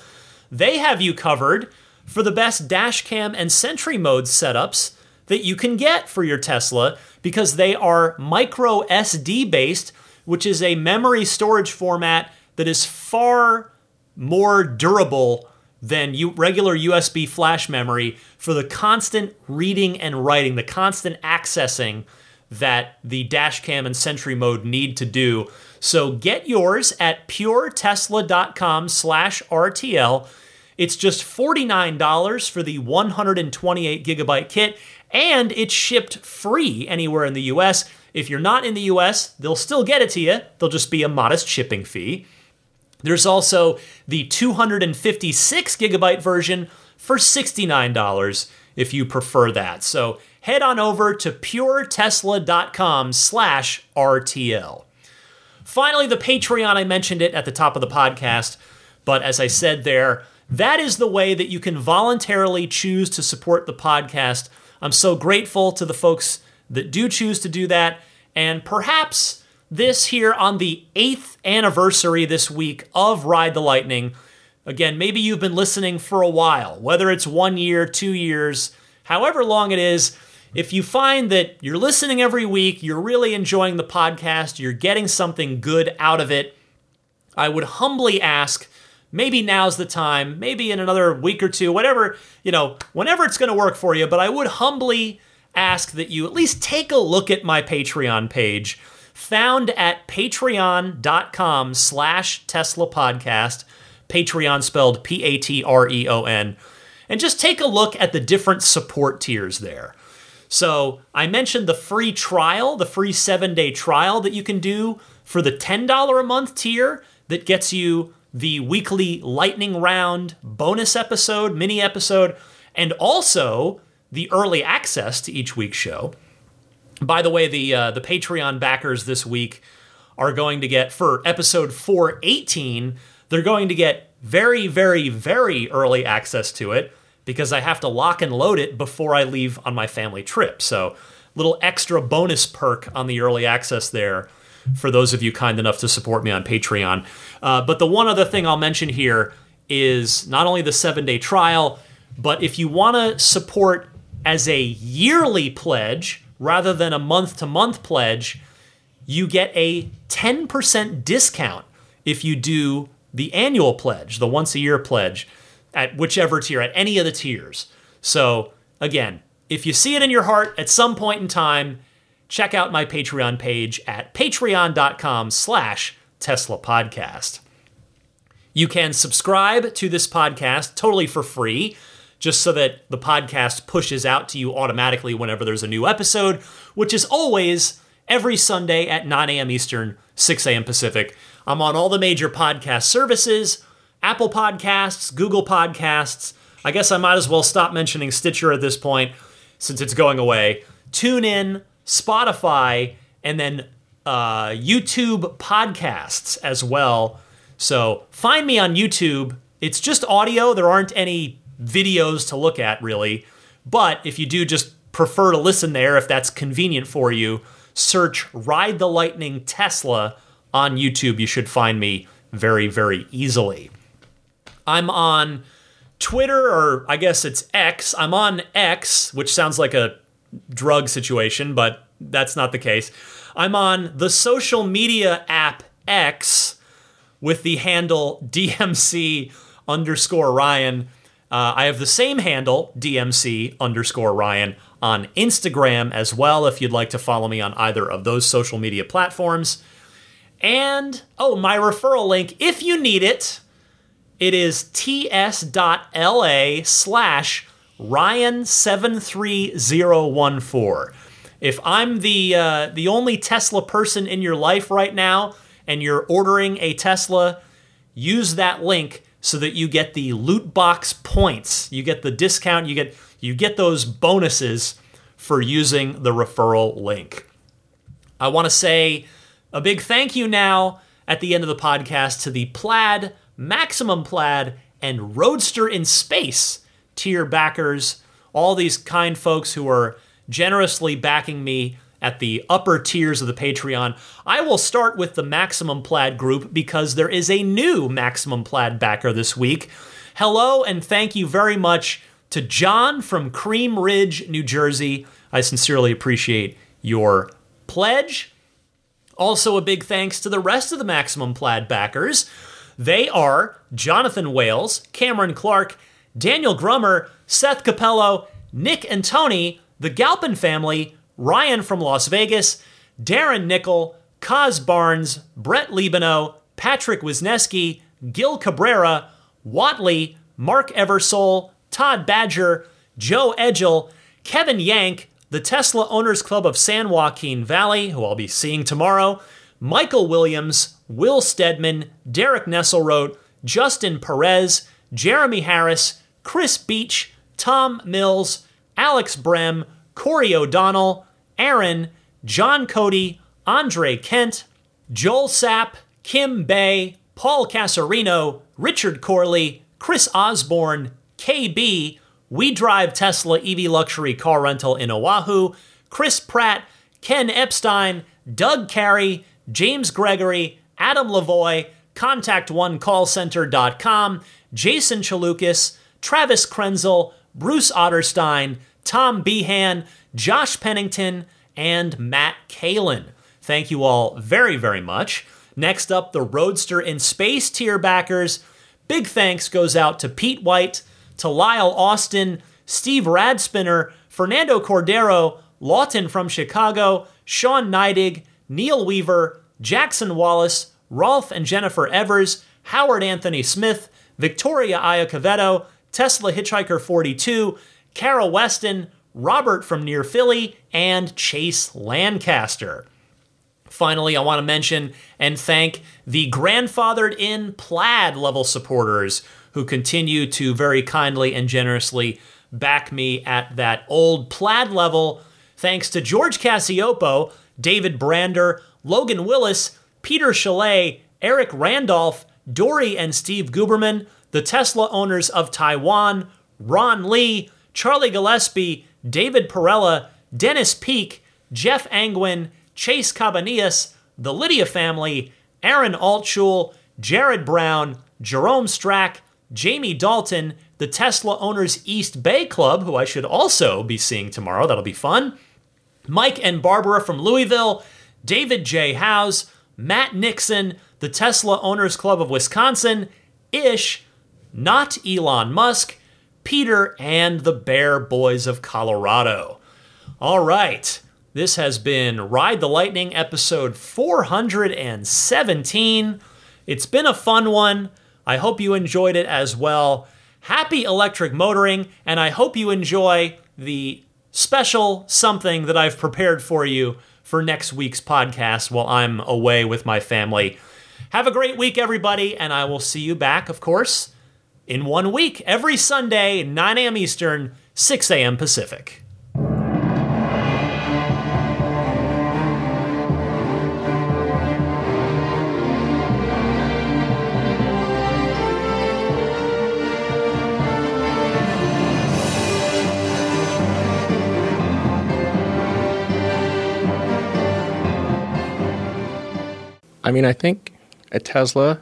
they have you covered for the best dash cam and Sentry mode setups that you can get for your Tesla because they are micro SD based, which is a memory storage format that is far more durable than you, regular USB flash memory for the constant reading and writing, the constant accessing that the dashcam and Sentry mode need to do. So get yours at puretesla.com slash RTL. It's just $49 for the 128 gigabyte kit, and it's shipped free anywhere in the US. If you're not in the US, they'll still get it to you. There'll just be a modest shipping fee. There's also the 256 gigabyte version for $69 if you prefer that. So head on over to puretesla.com slash RTL. Finally, the Patreon, I mentioned it at the top of the podcast, but as I said there, that is the way that you can voluntarily choose to support the podcast. I'm so grateful to the folks that do choose to do that, and perhaps this here on the eighth anniversary this week of Ride the Lightning. Again, maybe you've been listening for a while, whether it's one year, two years, however long it is. If you find that you're listening every week, you're really enjoying the podcast, you're getting something good out of it, I would humbly ask maybe now's the time, maybe in another week or two, whatever, you know, whenever it's going to work for you, but I would humbly ask that you at least take a look at my Patreon page found at patreon.com slash Tesla podcast, Patreon spelled P A T R E O N, and just take a look at the different support tiers there. So I mentioned the free trial, the free seven day trial that you can do for the $10 a month tier that gets you the weekly lightning round bonus episode, mini episode, and also the early access to each week's show. By the way, the uh, the Patreon backers this week are going to get for episode 418, they're going to get very, very, very early access to it because I have to lock and load it before I leave on my family trip. So, little extra bonus perk on the early access there for those of you kind enough to support me on Patreon. Uh, but the one other thing I'll mention here is not only the seven day trial, but if you want to support as a yearly pledge rather than a month to month pledge, you get a 10% discount if you do the annual pledge, the once a year pledge. at whichever tier, at any of the tiers. So, again, if you see it in your heart at some point in time, check out my Patreon page at patreon.com slash Tesla Podcast. You can subscribe to this podcast totally for free, just so that the podcast pushes out to you automatically whenever there's a new episode, which is always every Sunday at 9 a.m. Eastern, 6 a.m. Pacific. I'm on all the major podcast services Apple Podcasts, Google Podcasts. I guess I might as well stop mentioning Stitcher at this point since it's going away. Tune in, Spotify, and then uh, YouTube podcasts as well. So find me on YouTube. It's just audio, there aren't any videos to look at really. But if you do just prefer to listen there, if that's convenient for you, search Ride the Lightning Tesla on YouTube. You should find me very, very easily. I'm on Twitter, or I guess it's X. I'm on X, which sounds like a drug situation, but that's not the case. I'm on the social media app X with the handle DMC underscore Ryan. Uh, I have the same handle, DMC underscore Ryan, on Instagram as well, if you'd like to follow me on either of those social media platforms. And, oh, my referral link, if you need it, it is ts.la slash Ryan73014. If I'm the uh, the only Tesla person in your life right now and you're ordering a Tesla, use that link so that you get the loot box points. You get the discount, you get you get those bonuses for using the referral link. I want to say a big thank you now at the end of the podcast to the Plaid, Maximum Plaid, and Roadster in Space tier backers, all these kind folks who are generously backing me at the upper tiers of the Patreon. I will start with the Maximum Plaid group because there is a new Maximum Plaid backer this week. Hello and thank you very much to John from Cream Ridge, New Jersey. I sincerely appreciate your pledge. Also, a big thanks to the rest of the Maximum Plaid backers. They are Jonathan Wales, Cameron Clark, Daniel Grummer, Seth Capello, Nick and Tony, the Galpin family, Ryan from Las Vegas, Darren Nickel, Kaz Barnes, Brett Libano, Patrick Wisneski, Gil Cabrera, Watley, Mark Eversole, Todd Badger, Joe Edgel, Kevin Yank, the Tesla Owners Club of San Joaquin Valley, who I'll be seeing tomorrow, Michael Williams, Will Stedman, Derek Nesselrote, Justin Perez, Jeremy Harris, Chris Beach, Tom Mills, Alex Brem, Corey O'Donnell, Aaron, John Cody, Andre Kent, Joel Sapp, Kim Bay, Paul Casarino, Richard Corley, Chris Osborne, KB, We Drive Tesla EV Luxury Car Rental in Oahu, Chris Pratt, Ken Epstein, Doug Carey, James Gregory, Adam Lavoy, ContactOneCallCenter.com, Jason Chalukas, Travis Krenzel, Bruce Otterstein, Tom Behan, Josh Pennington, and Matt Kalin. Thank you all very, very much. Next up, the Roadster in Space tier backers. Big thanks goes out to Pete White, to Lyle Austin, Steve Radspinner, Fernando Cordero, Lawton from Chicago, Sean Neidig, Neil Weaver, Jackson Wallace, Rolf and Jennifer Evers, Howard Anthony Smith, Victoria Iacovetto, Tesla Hitchhiker 42, Kara Weston, Robert from near Philly, and Chase Lancaster. Finally, I want to mention and thank the grandfathered in plaid level supporters who continue to very kindly and generously back me at that old plaid level. Thanks to George Cassiopo, David Brander, Logan Willis, Peter Chalet, Eric Randolph, Dory and Steve Guberman, the Tesla owners of Taiwan, Ron Lee, Charlie Gillespie, David Perella, Dennis Peak, Jeff Angwin, Chase Cabanillas, the Lydia family, Aaron Altschul, Jared Brown, Jerome Strack, Jamie Dalton, the Tesla Owners East Bay Club, who I should also be seeing tomorrow. That'll be fun. Mike and Barbara from Louisville, David J. Howes, Matt Nixon, the Tesla Owners Club of Wisconsin, Ish, not Elon Musk, Peter, and the Bear Boys of Colorado. All right, this has been Ride the Lightning episode 417. It's been a fun one. I hope you enjoyed it as well. Happy electric motoring, and I hope you enjoy the special something that I've prepared for you for next week's podcast while I'm away with my family. Have a great week, everybody, and I will see you back, of course, in one week, every Sunday, 9 a.m. Eastern, 6 a.m. Pacific. I mean, I think a Tesla